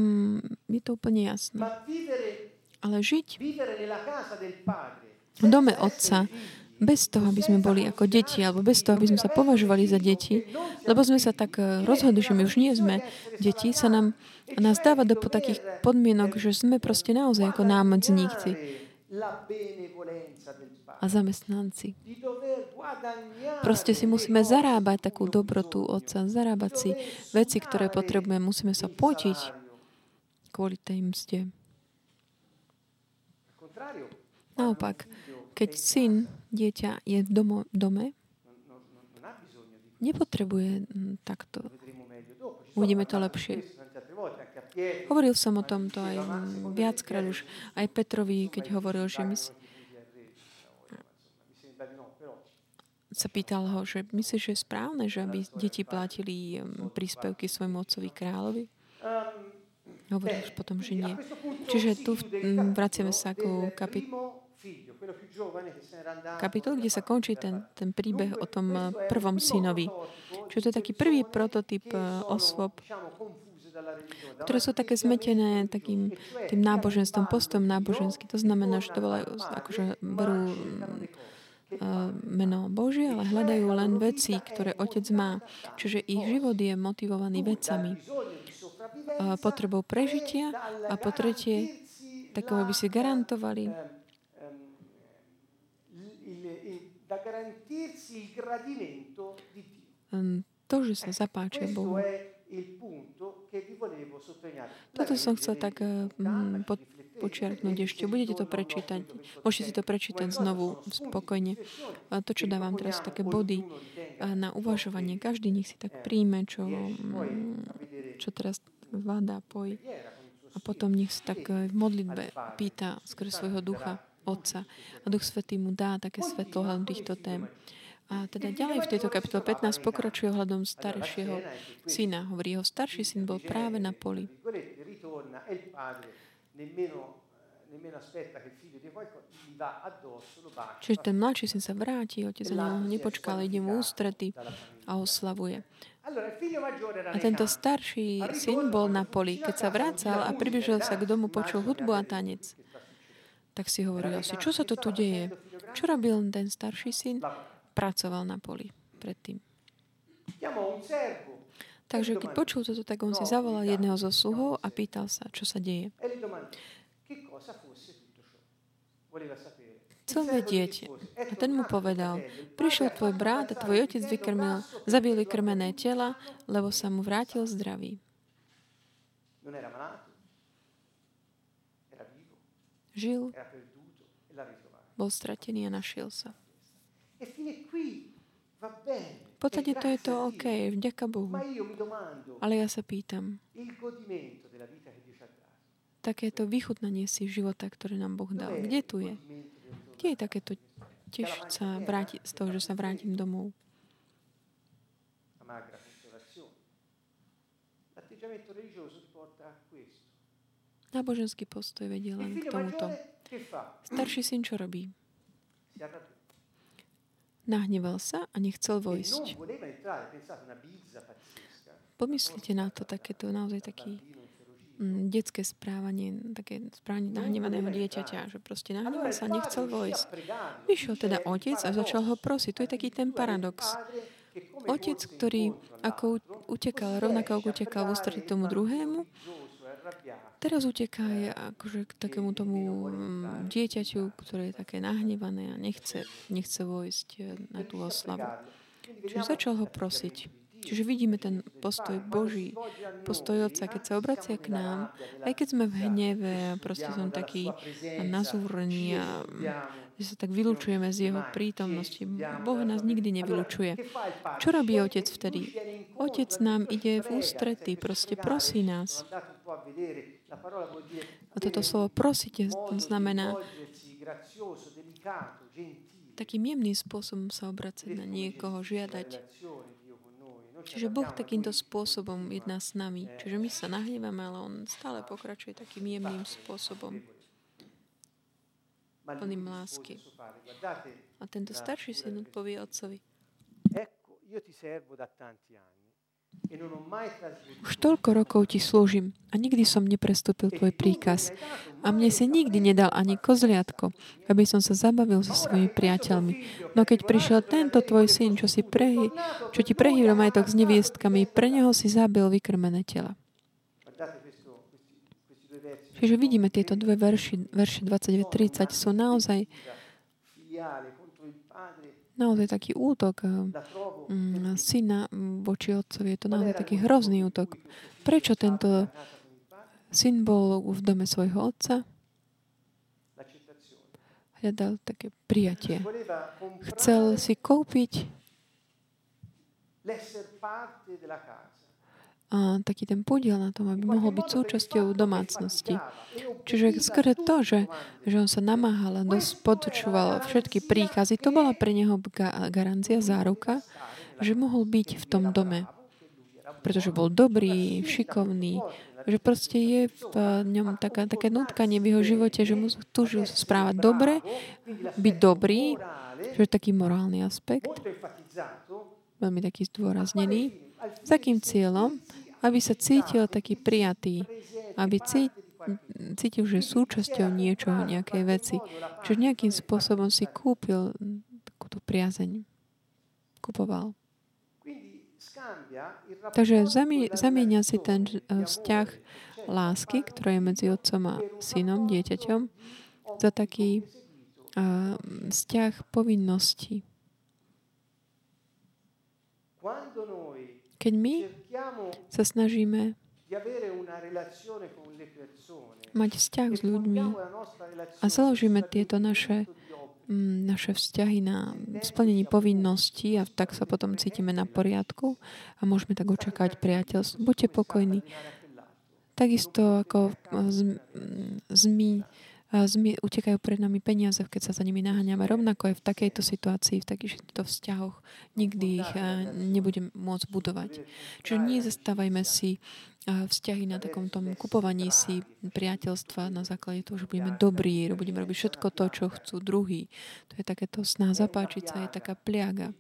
[SPEAKER 1] je to úplne jasné. Ale žiť v dome Otca bez toho, aby sme boli ako deti, alebo bez toho, aby sme sa považovali za deti, lebo sme sa tak eh, rozhodli, že my už nie sme deti, sa nám nás dáva do takých podmienok, že sme proste naozaj ako námocníci a zamestnanci. Proste si musíme zarábať takú dobrotu Otca, zarábať si veci, ktoré potrebujeme. Musíme sa potiť kvôli tej mzde. Naopak, keď syn, dieťa je v domo, dome, nepotrebuje mm, takto. Uvidíme to lepšie. Hovoril som o tomto aj viackrát už. Aj Petrovi, keď hovoril, že my sa pýtal ho, že myslíš, že je správne, že aby deti platili mm, príspevky svojmu otcovi kráľovi? Hovoril už potom, že nie. Čiže tu vraciame sa ku kapitolu kapitol, kde sa končí ten, ten príbeh o tom eh, prvom synovi. Čiže to je taký prvý prototyp eh, osôb, ktoré sú také zmetené takým tým náboženstvom, postom náboženský. To znamená, že to volajú, akože berú uh, meno Božie, ale hľadajú len veci, ktoré Otec má. Čiže ich život je motivovaný vecami. Uh, potrebou prežitia a po tretie, takové by si garantovali Dio. To, že sa zapáčia Bohu. Toto som chcel tak um, pod, počiarknúť ešte. Budete to prečítať. Môžete si to prečítať znovu spokojne. A to, čo dávam teraz, také body na uvažovanie. Každý nech si tak príjme, čo, mm, čo teraz vláda pojí. A potom nech sa tak v modlitbe pýta skrz svojho ducha, Otca. A Duch Svetý mu dá také svetlo hľadom týchto tém. A teda ďalej v tejto kapitole 15 pokračuje hľadom staršieho syna. Hovorí, jeho starší syn bol práve na poli. Čiže ten mladší syn sa vráti, otec za neho nepočká, ale ide mu ústrety a oslavuje. A tento starší syn bol na poli. Keď sa vracal a približil sa k domu, počul hudbu a tanec tak si hovoril si, čo sa to tu deje? Čo robil ten starší syn? Pracoval na poli predtým. Takže keď počul toto, tak on si zavolal jedného zo sluhov a pýtal sa, čo sa deje. Chcel vedieť. A ten mu povedal, prišiel tvoj brat a tvoj otec vykrmil, zabil vykrmené tela, lebo sa mu vrátil zdravý. žil, bol stratený a našiel sa. V podstate to je to OK, vďaka Bohu. Ale ja sa pýtam, takéto vychutnanie si života, ktoré nám Boh dal, kde tu je? Kde je takéto tiež sa vráti, z toho, že sa vrátim domov? Náboženský postoj vedie len k tomuto. Starší syn čo robí? Nahneval sa a nechcel vojsť. Pomyslite na to, takéto naozaj taký mm, detské správanie, také správanie nahnevaného dieťaťa, že proste nahneval sa a nechcel vojsť. Vyšiel teda otec a začal ho prosiť. To je taký ten paradox. Otec, ktorý ako utekal, rovnako ako utekal v ústretí tomu druhému, Teraz uteká je akože k takému tomu mm, dieťaťu, ktoré je také nahnevané a nechce, nechce vojsť eh, na tú oslavu. Čiže začal ho prosiť. Čiže vidíme ten postoj Boží, postoj Otca, keď sa obracia k nám, aj keď sme v hneve proste som taký nazúrený a že sa tak vylučujeme z Jeho prítomnosti. Boh nás nikdy nevylučuje. Čo robí Otec vtedy? Otec nám ide v ústrety, proste prosí nás. A toto slovo prosíte znamená takým jemným spôsobom sa obracať na niekoho, žiadať. Čiže Boh takýmto spôsobom jedná s nami. Čiže my sa nahnevame, ale On stále pokračuje takým jemným spôsobom. plným lásky. A tento starší syn odpovie otcovi.
[SPEAKER 2] Ecco, io ti servo da tanti anni.
[SPEAKER 1] Už toľko rokov ti slúžim a nikdy som neprestúpil tvoj príkaz. A mne si nikdy nedal ani kozliatko, aby som sa zabavil so svojimi priateľmi. No keď prišiel tento tvoj syn, čo, si prehy, čo ti prehýral majetok s neviestkami, pre neho si zabil vykrmené tela. Čiže vidíme tieto dve verši, verše 29-30 sú naozaj, naozaj taký útok eh, mm, syna voči otcovi. Je to naozaj taký hrozný útok. Prečo tento syn bol v dome svojho otca? Hľadal také prijatie. Chcel si kúpiť a taký ten podiel na tom, aby mohol byť súčasťou domácnosti. Čiže skôr to, že, že on sa namáhal a počúval všetky príkazy, to bola pre neho ga- garancia, záruka, že mohol byť v tom dome. Pretože bol dobrý, šikovný, že proste je v ňom taká, také nutkanie v jeho živote, že mu túžil sa správať dobre, byť dobrý, že je taký morálny aspekt, veľmi taký zdôraznený. S takým cieľom, aby sa cítil taký prijatý, aby cí- cítil, že je súčasťou niečoho, nejakej veci. Čiže nejakým spôsobom si kúpil takúto priazeň. Kupoval. Takže zami-
[SPEAKER 2] della
[SPEAKER 1] zamieňa si ten eh, vzťah lásky, ktorá je medzi otcom a synom, dieťaťom, za taký uh, vzťah povinností. Keď my sa snažíme mať vzťah s ľuďmi a založíme tieto naše, mm, naše vzťahy na splnení povinností a tak sa potom cítime na poriadku a môžeme tak očakávať priateľstvo. Buďte pokojní. Takisto ako zmi, utekajú pred nami peniaze, keď sa za nimi naháňame. Rovnako aj v takejto situácii, v takýchto vzťahoch nikdy ich nebudem môcť budovať. Čiže nezastávajme si vzťahy na takom tom kupovaní si priateľstva na základe toho, že budeme dobrí, budeme robiť všetko to, čo chcú druhí. To je takéto sná zapáčiť sa, je taká pliaga.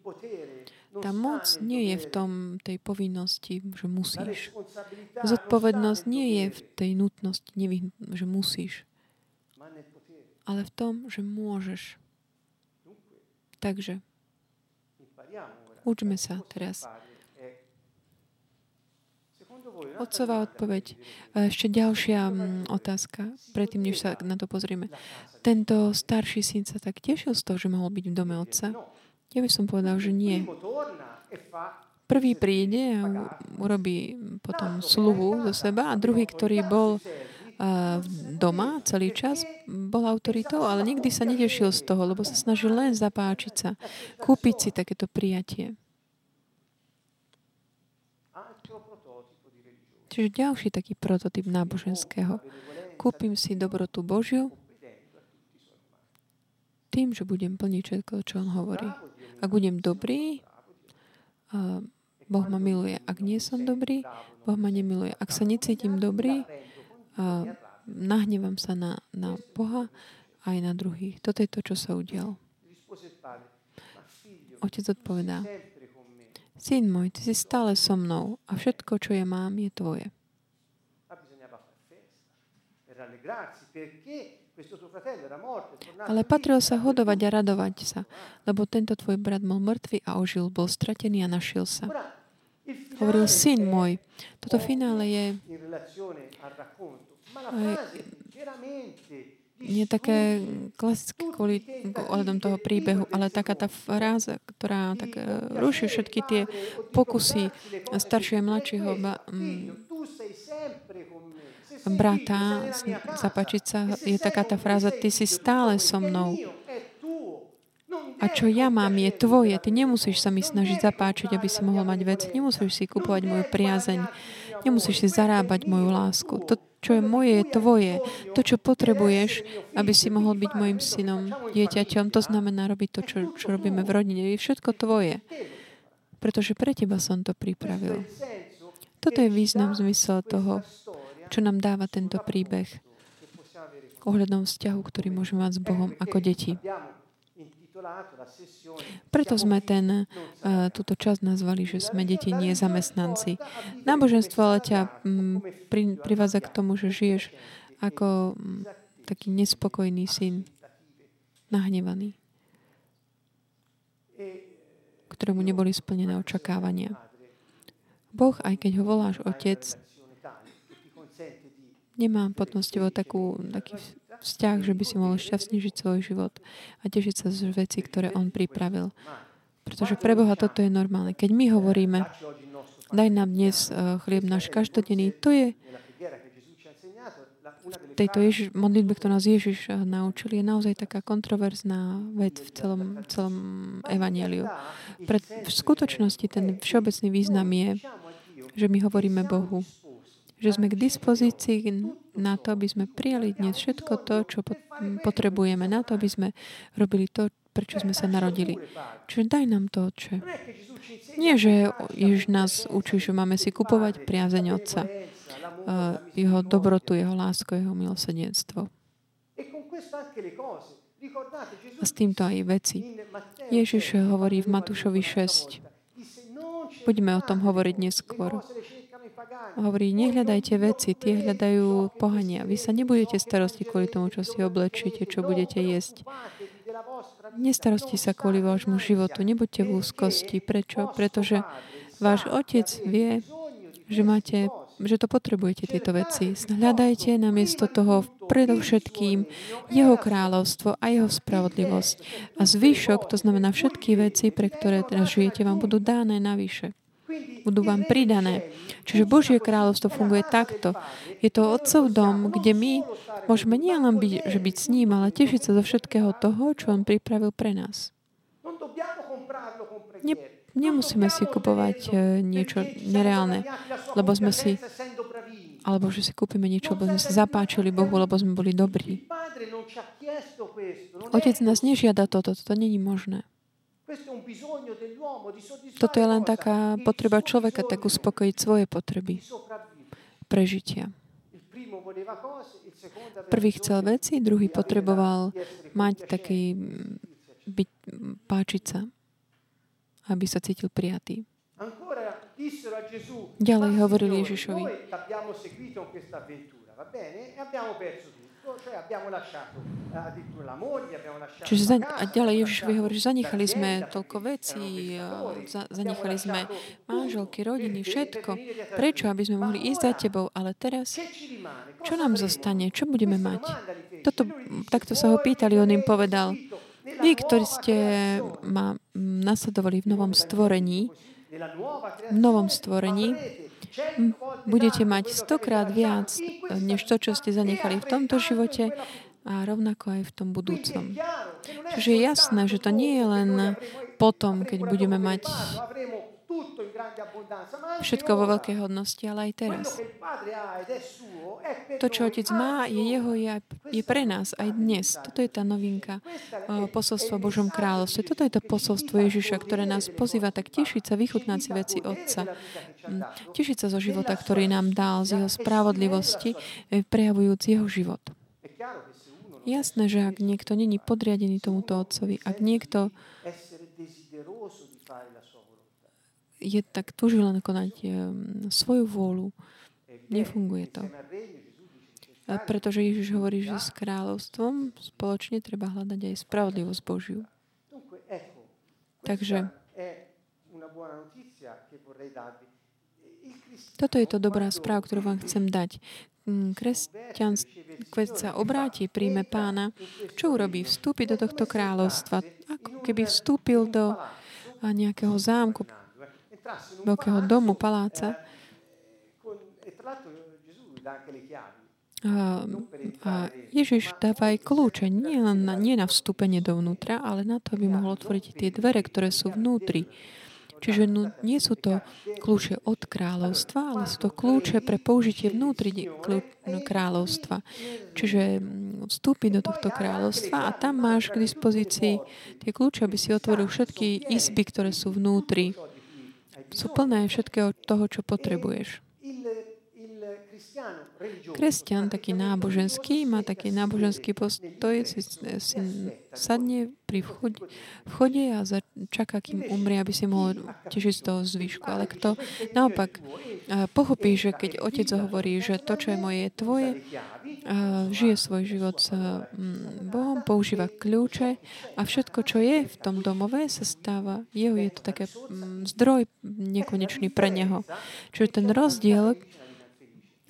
[SPEAKER 1] Tá moc nie je v tom tej povinnosti, že musíš. Zodpovednosť nie je v tej nutnosti, nevyhn- že musíš. Ale v tom, že môžeš. Takže. Učme sa teraz. Otcová odpoveď. ešte ďalšia mm, otázka, predtým, než sa na to pozrieme. Tento starší syn sa tak tešil z toho, že mohol byť v dome otca? Ja by som povedal, že nie. Prvý príde a urobí potom sluhu zo seba a druhý, ktorý bol doma celý čas, bol autoritou, ale nikdy sa netešil z toho, lebo sa snažil len zapáčiť sa, kúpiť si takéto prijatie. Čiže ďalší taký prototyp náboženského. Kúpim si dobrotu Božiu tým, že budem plniť všetko, čo on hovorí. Ak budem dobrý, Boh ma miluje. Ak nie som dobrý, Boh ma nemiluje. Ak sa necítim dobrý, nahnevam sa na, na Boha aj na druhých. Toto je to, čo sa udial. Otec odpovedá, syn môj, ty si stále so mnou a všetko, čo ja mám, je tvoje. Ale patril sa hodovať a radovať sa, lebo tento tvoj brat bol mrtvý a ožil, bol stratený a našiel sa. Hovoril, syn môj, toto finále je nie také klasické kvôli ohľadom toho príbehu, ale taká tá fráza, ktorá tak eh, ruší všetky tie pokusy staršieho a mladšieho mm, brata zapáčiť sa,
[SPEAKER 2] E
[SPEAKER 1] je taká tá fráza, ty si stále so mnou. A čo ja mám, je tvoje. Ty nemusíš sa mi snažiť zapáčiť, aby si mohol mať vec. Nemusíš si kupovať moju priazeň. Nemusíš si zarábať moju lásku. To, čo je moje, je tvoje. To, čo potrebuješ, aby si mohol byť mojim synom, dieťaťom. To znamená robiť to, čo, čo robíme v rodine. Je všetko tvoje. Pretože pre teba som to pripravil. Toto je význam, zmysel toho, čo nám dáva tento príbeh. ohľadom vzťahu, ktorý môžeme mať s Bohom ako deti. Preto sme ten, uh, túto časť nazvali, že sme deti, nie zamestnanci. Náboženstvo ale ťa um, pri, privádza k tomu, že žiješ ako um, taký nespokojný syn, nahnevaný, ktorému neboli splnené očakávania. Boh, aj keď ho voláš otec, nemá tebou takú, taký vzťah, že by si mohol šťastne žiť svoj život a tešiť sa z veci, ktoré on pripravil. Pretože pre Boha toto je normálne. Keď my hovoríme, daj nám dnes eh, chlieb náš každodenný, to je tejto Ježiš, modlitbe, ktorú nás Ježiš eh, naučil, je naozaj taká kontroverzná vec v celom, celom evanieliu. Pre, v skutočnosti ten všeobecný význam je, že my hovoríme Bohu, že sme k dispozícii na to, aby sme prijali dnes všetko to, čo potrebujeme, na to, aby sme robili to, prečo sme sa narodili. Čiže daj nám to, Otče. Nie, že Ježiš nás učí, že máme si kupovať priazeň Otca, jeho dobrotu, jeho lásku, jeho milosedenstvo. A s týmto aj veci. Ježiš hovorí v Matúšovi 6. Budeme o tom hovoriť neskôr. Hovorí, nehľadajte veci, tie hľadajú pohania. Vy sa nebudete starosti kvôli tomu, čo si oblečíte, čo budete jesť. Nestarosti sa kvôli vášmu životu, nebuďte v úzkosti. Prečo? Pretože váš otec vie, že máte že to potrebujete, tieto veci. Hľadajte namiesto toho predovšetkým Jeho kráľovstvo a Jeho spravodlivosť. A zvyšok, to znamená všetky veci, pre ktoré teraz žijete, vám budú dáne navyše budú vám pridané. Čiže Božie kráľovstvo funguje takto. Je to Otcov dom, kde my môžeme nielen byť, že byť s ním, ale tešiť sa zo všetkého toho, čo On pripravil pre nás. Ne, nemusíme si kupovať e, niečo nereálne, lebo sme si alebo že si kúpime niečo, lebo sme sa zapáčili Bohu, lebo sme boli dobrí. Otec nás nežiada toto, toto není možné. Toto je len taká potreba človeka, tak uspokojiť svoje potreby. prežitia. Prvý chcel veci, druhý potreboval mať taký, byť, páčiť sa, aby sa cítil prijatý. Ďalej hovorili Ježišovi, Čiže za, a ďalej Ježiš hovorí, že zanechali sme toľko vecí, za, zanechali sme manželky, rodiny, všetko. Prečo? Aby sme mohli ísť za tebou. Ale teraz, čo nám zostane? Čo budeme mať? Toto, takto sa ho pýtali, on im povedal, vy, ktorí ste ma nasledovali v novom stvorení, v novom stvorení, budete mať stokrát viac, než to, čo ste zanechali v tomto živote a rovnako aj v tom budúcom. Čiže je jasné, že to nie je len potom, keď budeme mať všetko vo veľkej hodnosti, ale aj teraz. To, čo Otec má, je jeho, je, je pre nás aj dnes. Toto je tá novinka posolstva Božom kráľovstve. Toto je to posolstvo Ježiša, ktoré nás pozýva tak tešiť sa, vychutnať si veci Otca. Mm. Tešiť sa zo života, ktorý nám dal, z jeho spravodlivosti, e, prejavujúc jeho život. Jasné, že ak niekto není podriadený tomuto Otcovi, ak niekto je tak túži len konať svoju vôľu. Nefunguje to. Pretože Ježiš hovorí, že s kráľovstvom spoločne treba hľadať aj spravodlivosť Božiu. Takže toto je to dobrá správa, ktorú vám chcem dať. Mm, kresťan, keď sa obráti, príjme pána, čo urobí? Vstúpi do tohto kráľovstva. Ako keby vstúpil do nejakého zámku, veľkého domu, paláca. A, a Ježiš dáva aj kľúče nie, len na, nie na vstúpenie dovnútra, ale na to, aby mohol otvoriť tie dvere, ktoré sú vnútri. Čiže no, nie sú to kľúče od kráľovstva, ale sú to kľúče pre použitie vnútri no, kráľovstva. Čiže mm, vstúpiť do tohto kráľovstva a tam máš k dispozícii tie kľúče, aby si otvoril všetky izby, ktoré sú vnútri sú plné všetkého toho, čo potrebuješ. Kresťan, taký náboženský, má taký náboženský postoj, si, si sadne pri vchode, vchode a čaká, kým umrie, aby si mohol tešiť z toho zvyšku. Ale kto naopak pochopí, že keď otec hovorí, že to, čo je moje, je tvoje, žije svoj život s Bohom, používa kľúče a všetko, čo je v tom domove, sa stáva jeho. Je to také zdroj nekonečný pre neho. Čiže ten rozdiel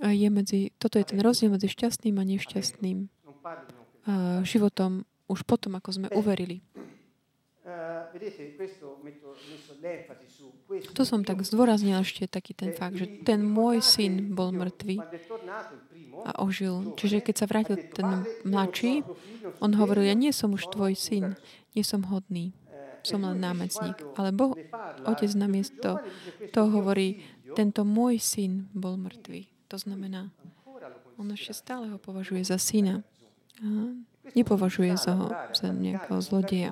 [SPEAKER 1] je medzi, toto je ten rozdiel medzi šťastným a nešťastným životom už potom, ako sme uverili. To som tak zdôraznil ešte taký ten fakt, že ten môj syn bol mŕtvý a ožil. Čiže keď sa vrátil ten mladší, on hovoril, ja nie som už tvoj syn, nie som hodný, som len námecník. Ale Boh, otec namiesto toho hovorí, tento môj syn bol mŕtvý. To znamená, on ešte stále ho považuje za syna. A nepovažuje za, ho, za nejakého zlodeja.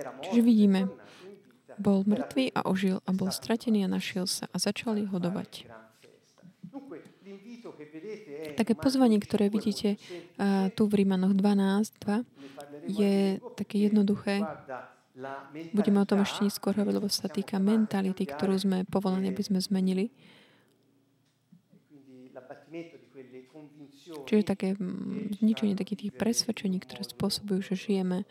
[SPEAKER 1] Čiže vidíme, bol mŕtvý a ožil a bol stratený a našiel sa a začali hodovať. Také pozvanie, ktoré vidíte tu v Rímanoch 12.2, je také jednoduché. Budeme o tom ešte neskôr hovoriť, lebo sa týka mentality, ktorú sme povolení, aby sme zmenili. Čiže také mm, zničenie takých tých presvedčení, ktoré spôsobujú, že žijeme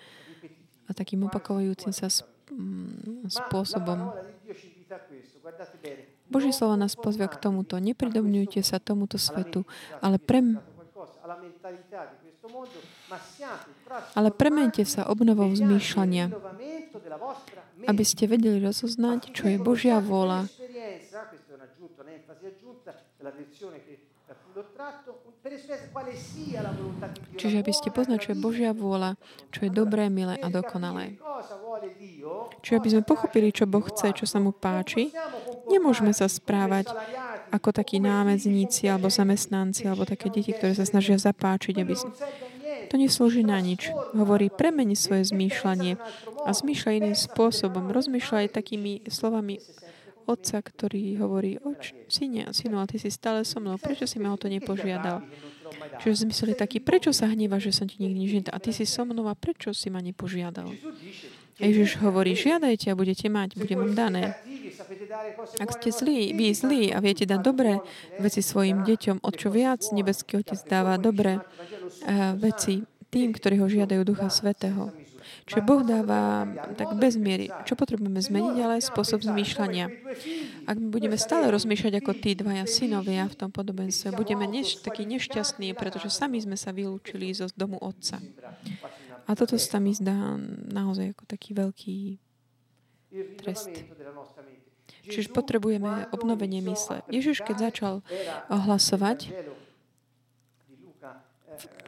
[SPEAKER 1] a takým opakovajúcim sa mm, spôsobom. Boží slovo nás pozvia k tomuto. Nepridobňujte sa tomuto svetu, ale pre... Ale premente sa obnovou zmýšľania, aby ste vedeli rozoznať, čo je Božia vôľa, Čiže aby ste poznali, čo je Božia vôľa, čo je dobré, milé a dokonalé. Čiže aby sme pochopili, čo Boh chce, čo sa mu páči, nemôžeme sa správať ako takí námedzníci alebo zamestnanci alebo také deti, ktoré sa snažia zapáčiť, aby to neslúži na nič. Hovorí, premeni svoje zmýšľanie a zmýšľaj iným spôsobom. Rozmýšľaj takými slovami otca, ktorý hovorí, oč, syne, synu, ale ty si stále so mnou, prečo si ma o to nepožiadal? Čiže zmysel je taký, prečo sa hnieva, že som ti nikdy nič? A ty si so mnou a prečo si ma nepožiadal? Ježiš hovorí, žiadajte a budete mať, bude vám dané. Ak ste zlí, vy zlí a viete dať dobré veci svojim deťom, o čo viac nebeský Otec dáva dobré veci tým, ktorí ho žiadajú Ducha Svetého. Čiže Boh dáva tak bez miery. Čo potrebujeme zmeniť, ale spôsob zmýšľania. Ak my budeme stále rozmýšľať ako tí dvaja synovia v tom podobenstve, budeme neš- takí nešťastní, pretože sami sme sa vylúčili zo domu otca. A toto sa mi zdá naozaj ako taký veľký trest. Čiže potrebujeme obnovenie mysle. Ježiš, keď začal hlasovať,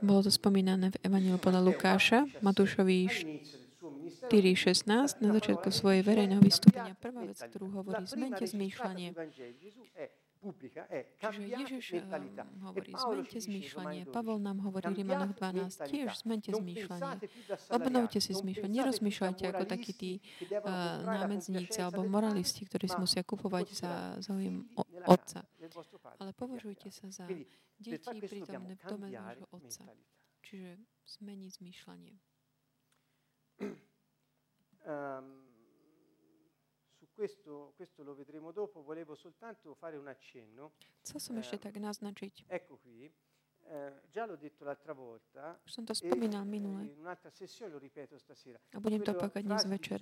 [SPEAKER 1] bolo to spomínané v Evangeliu podľa Lukáša, Matúšovi 4.16, na začiatku svojej verejného vystúpenia. Prvá vec, ktorú hovorí, zmente zmýšľanie. Čiže Ježiš hovorí, zmente zmýšľanie. Pavol nám hovorí v Rimanoch 12, tiež zmente zmýšľanie. Obnovte si zmýšľanie. Nerozmýšľajte ako takí tí uh, námedzníci alebo moralisti, ktorí si musia kupovať za záujem otca. Ale považujte sa za deti prítomné v dome vášho otca. Čiže zmení zmýšľanie. Um,
[SPEAKER 2] questo, questo lo vedremo dopo, volevo soltanto fare un accenno.
[SPEAKER 1] Chcel som ešte tak naznačiť.
[SPEAKER 2] Ecco qui, eh, già l'ho detto l'altra volta.
[SPEAKER 1] Už som to spomínal minule. A budem to opakovať dnes večer.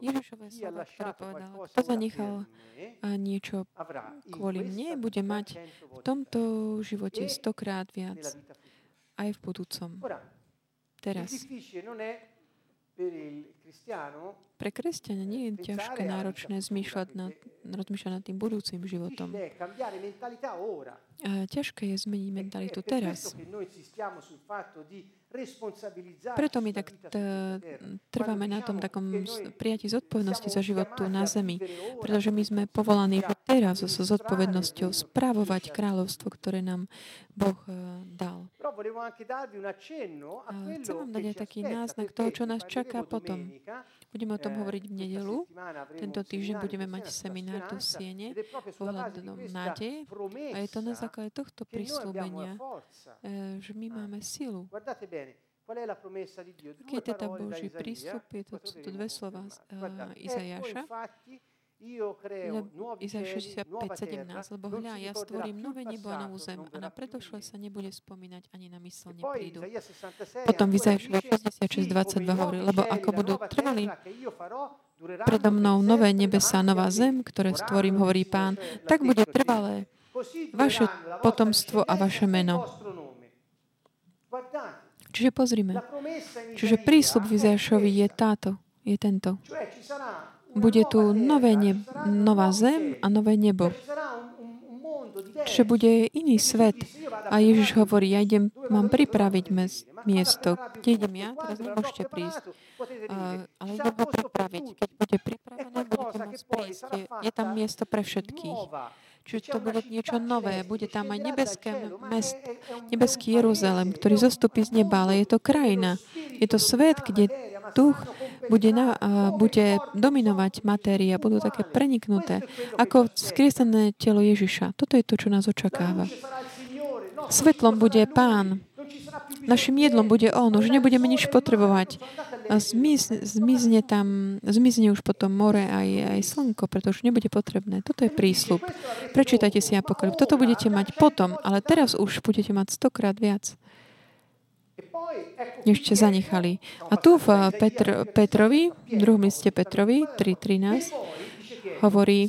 [SPEAKER 1] Ježišové slova, ktoré povedal, kto zanechal niečo kvôli mne, bude mať v tomto živote stokrát viac. Aj v budúcom. Teraz. Pre kresťania nie je ťažké, náročné zmýšľať nad, rozmýšľať nad tým budúcim životom. A ťažké je zmeniť mentalitu teraz. Preto my tak trváme na tom takom prijati zodpovednosti za život tu na zemi. Pretože my sme povolaní teraz so zodpovednosťou správovať kráľovstvo, ktoré nám Boh eh, dal. A chcem vám dať aj taký náznak toho, čo nás čaká potom. Budeme o tom
[SPEAKER 2] eh,
[SPEAKER 1] hovoriť v nedelu. Tento týždeň budeme mať seminár tu v Siene ohľadom nádeje. A je to na základe tohto prísľubenia, eh, že my máme silu.
[SPEAKER 2] Due
[SPEAKER 1] teda Boží prístup? Je to, to dve slova uh, Izajaša.
[SPEAKER 2] Ecco infatti io creo
[SPEAKER 1] Leb-
[SPEAKER 2] nuovi
[SPEAKER 1] Izajaš
[SPEAKER 2] cieli, nuova
[SPEAKER 1] 65,
[SPEAKER 2] terra,
[SPEAKER 1] 17, lebo hľa, ja stvorím nové nebo a novú zem. a na
[SPEAKER 2] in
[SPEAKER 1] sa nebude spomínať ani na
[SPEAKER 2] poi
[SPEAKER 1] neprídu.
[SPEAKER 2] Isaia 66
[SPEAKER 1] Potom v
[SPEAKER 2] ancora
[SPEAKER 1] Izaiášovi
[SPEAKER 2] dice,
[SPEAKER 1] 66,
[SPEAKER 2] "Sì,
[SPEAKER 1] 22
[SPEAKER 2] come i
[SPEAKER 1] hovorí,
[SPEAKER 2] nuovi
[SPEAKER 1] lebo ako budú trvali predo mnou nové nebesa nová zem, ktoré stvorím, hovorí pán, tak bude trvalé. Vaše potomstvo a vaše meno. Čiže pozrime. Čiže prísľub v
[SPEAKER 2] è
[SPEAKER 1] Izajašovi je táto, je tento. Bude tu nové neb- nová zem a nové nebo. Čiže bude iný svet.
[SPEAKER 2] disse, "Io vado a
[SPEAKER 1] Ježiš hovorí, ja idem, mám pripraviť mes, miesto. Kde idem ja, teraz nemôžete prísť.
[SPEAKER 2] venire.
[SPEAKER 1] ale idem ho pripraviť. Keď bude pripravené, budete môcť prísť. Je, je tam miesto pre všetkých. Čiže to bude niečo nové. Bude tam aj nebeské mest, nebeský
[SPEAKER 2] paese,
[SPEAKER 1] ktorý zostupí z neba, ale je to krajina. Je to svet, kde duch bude, na, bude dominovať matéria, budú také preniknuté, ako skriesené telo Ježiša. Toto je to, čo nás očakáva. Svetlom bude Pán. Našim jedlom bude On. Už nebudeme nič potrebovať.
[SPEAKER 2] A
[SPEAKER 1] A
[SPEAKER 2] leggere.
[SPEAKER 1] zmiz, zmizne tam, zmizne už potom more aj, aj slnko, pretože nebude potrebné. Toto je prísľub. Prečítajte si Apokalyp. Toto budete mať potom, ale teraz už budete mať stokrát viac, než ste zanechali. A tu v
[SPEAKER 2] Isaia,
[SPEAKER 1] Petr, Petrovi, v druhom liste Petrovi
[SPEAKER 2] e
[SPEAKER 1] 3.13,
[SPEAKER 2] poi dice che
[SPEAKER 1] hovorí,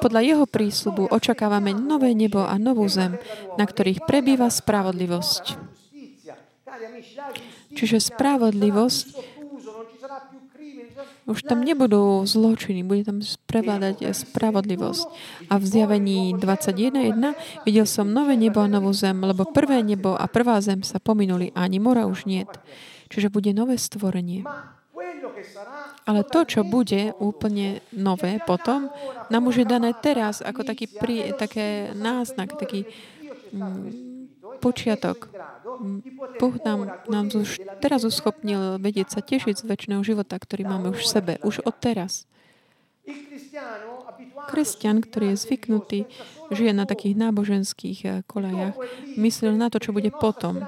[SPEAKER 1] podľa jeho prísľubu očakávame nové nebo a novú zem, na ktorých prebýva spravodlivosť.
[SPEAKER 2] Ci sarà-
[SPEAKER 1] už tam nebudú zločiny, bude tam prevládať spravodlivosť. A v zjavení 21.1 videl som nové nebo a novú zem, lebo prvé nebo a prvá zem sa pominuli ani mora už nie. Čiže bude nové stvorenie. Ale to, čo bude úplne nové potom, nám už je dané teraz ako taký pri, také náznak, taký mm, počiatok. Boh nám, nám už teraz uschopnil vedieť sa tešiť z väčšného života, ktorý máme už v sebe, už od teraz. Kresťan, ktorý je zvyknutý, žije na takých náboženských eh, kolejach, myslel na to, čo bude potom.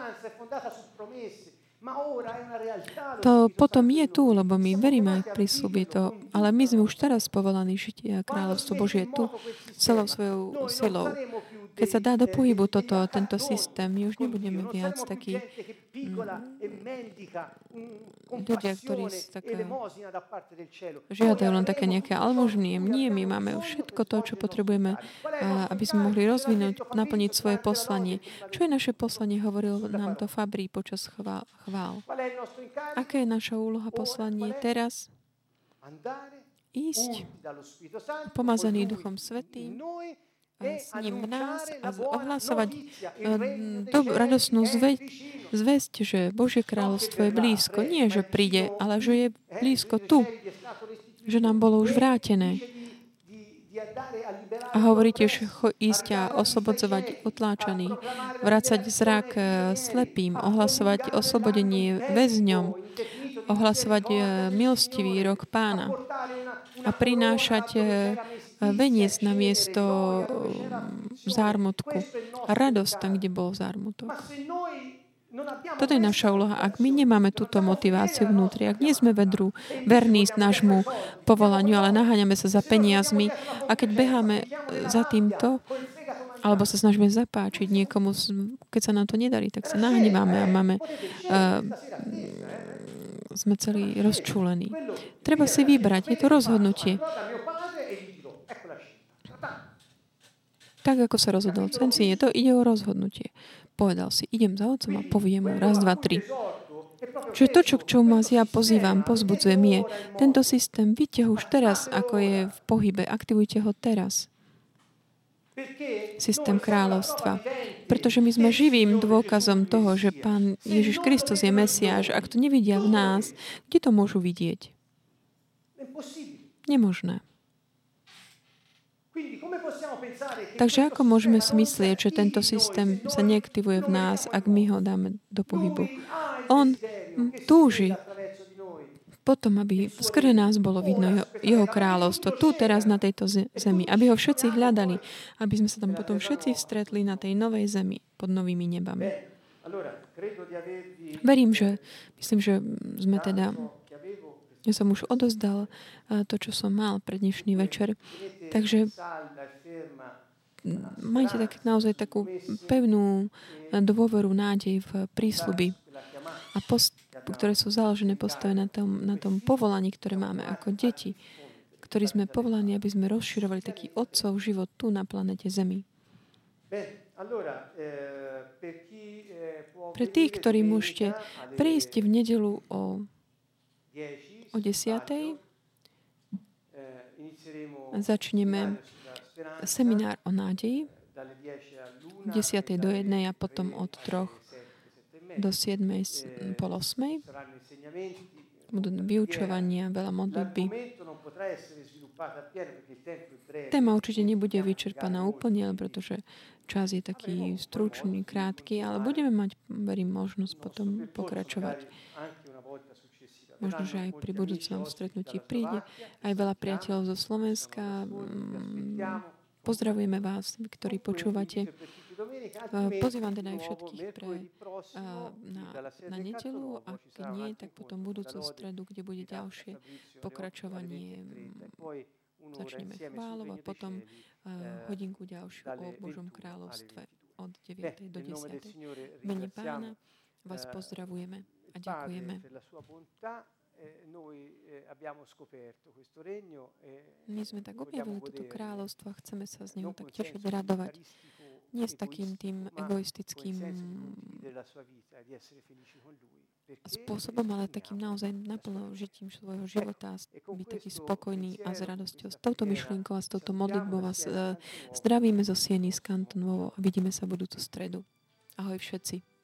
[SPEAKER 1] To potom je tu, lebo my veríme v prísľuby to, ale my sme už teraz povolaní žiť a kráľovstvo Božie. tu celou svojou silou. Keď sa dá do pohybu toto, tento systém, my už nebudeme viac takí ľudia, ktorí sú také, žiadajú len také nejaké almožnie. Nie, my máme všetko to, čo potrebujeme, a aby sme mohli rozvinúť, naplniť svoje poslanie. Čo je naše poslanie, hovoril nám to Fabri počas chvál. Aká je naša úloha poslanie teraz? Ísť pomazaný Duchom Svetým s ním nás a ohlasovať to radosnú zväť, zväzť, že Božie kráľovstvo je blízko. Nie, že príde, ale že je blízko tu. Že nám bolo už vrátené. A hovorí tiež ísť a oslobodzovať utláčaných, vrácať zrak slepým, ohlasovať oslobodenie väzňom, ohlasovať milostivý rok pána a prinášať veniec na miesto zármutku. A radosť tam, kde bol zármutok. Toto je naša úloha. Ak my nemáme túto motiváciu vnútri, ak nie sme vedru, verní nášmu povolaniu, ale naháňame sa za peniazmi a keď beháme za týmto, alebo sa snažíme zapáčiť niekomu, keď sa nám to nedarí, tak sa nahnevame a máme uh, sme celí rozčúlení. Treba si vybrať, je to rozhodnutie. Tak, ako sa rozhodol Cenci, je to ide o rozhodnutie. Povedal si, idem za otcom a poviem mu raz, dva, tri. Čiže to, čo, čo vás ja pozývam, pozbudzujem, je tento systém, ho už teraz, ako je v pohybe, aktivujte ho teraz. Systém kráľovstva. Pretože my sme živým dôkazom toho, že Pán Ježiš Kristus je Mesiáš. Ak to nevidia v nás, kde to môžu vidieť? Nemožné. Takže ako môžeme si myslieť, že tento systém sa neaktivuje v nás, ak my ho dáme do pohybu? On túži potom, aby skrze nás bolo vidno jeho, jeho kráľovstvo, tu teraz na tejto zemi, aby ho všetci hľadali, aby sme sa tam potom všetci stretli na tej novej zemi pod novými nebami. Verím, že myslím, že sme teda ja som už odozdal to, čo som mal pre dnešný večer. Takže majte tak, naozaj takú pevnú dôveru, nádej v prísluby a post, ktoré sú založené postavené na tom, na tom povolaní, ktoré máme ako deti, ktorí sme povolaní, aby sme rozširovali taký otcov život tu na planete Zemi. Pre tých, ktorí môžete prísť v nedelu o o 10. Začneme seminár o nádeji 10. do 1. a potom od 3. do 7. pol 8. Budú vyučovania, veľa modlitby. Téma určite nebude vyčerpaná úplne, pretože čas je taký stručný, krátky, ale budeme mať, verím, možnosť potom pokračovať. Možno, že aj pri budúcom stretnutí príde aj veľa priateľov zo Slovenska. Mm, pozdravujeme vás, ktorí počúvate. Pozývam teda aj všetkých pre, na, na nedelu a keď nie, tak potom budúcu stredu, kde bude ďalšie pokračovanie. Začneme chválov a potom hodinku ďalšiu o Božom kráľovstve od 9. do 10. Mene pána vás pozdravujeme a ďakujeme. Eh, eh, My sme tak objavili toto kráľovstvo a chceme sa z neho tak tešiť, radovať. Nie s takým tým egoistickým spôsobom, ale takým naozaj naplno žitím svojho života, e byť taký spokojný a s radosťou. S touto myšlienkou a s touto modlitbou vás eh, zdravíme zo Sieny z Kantonovo a vidíme sa budúcu stredu. Ahoj všetci.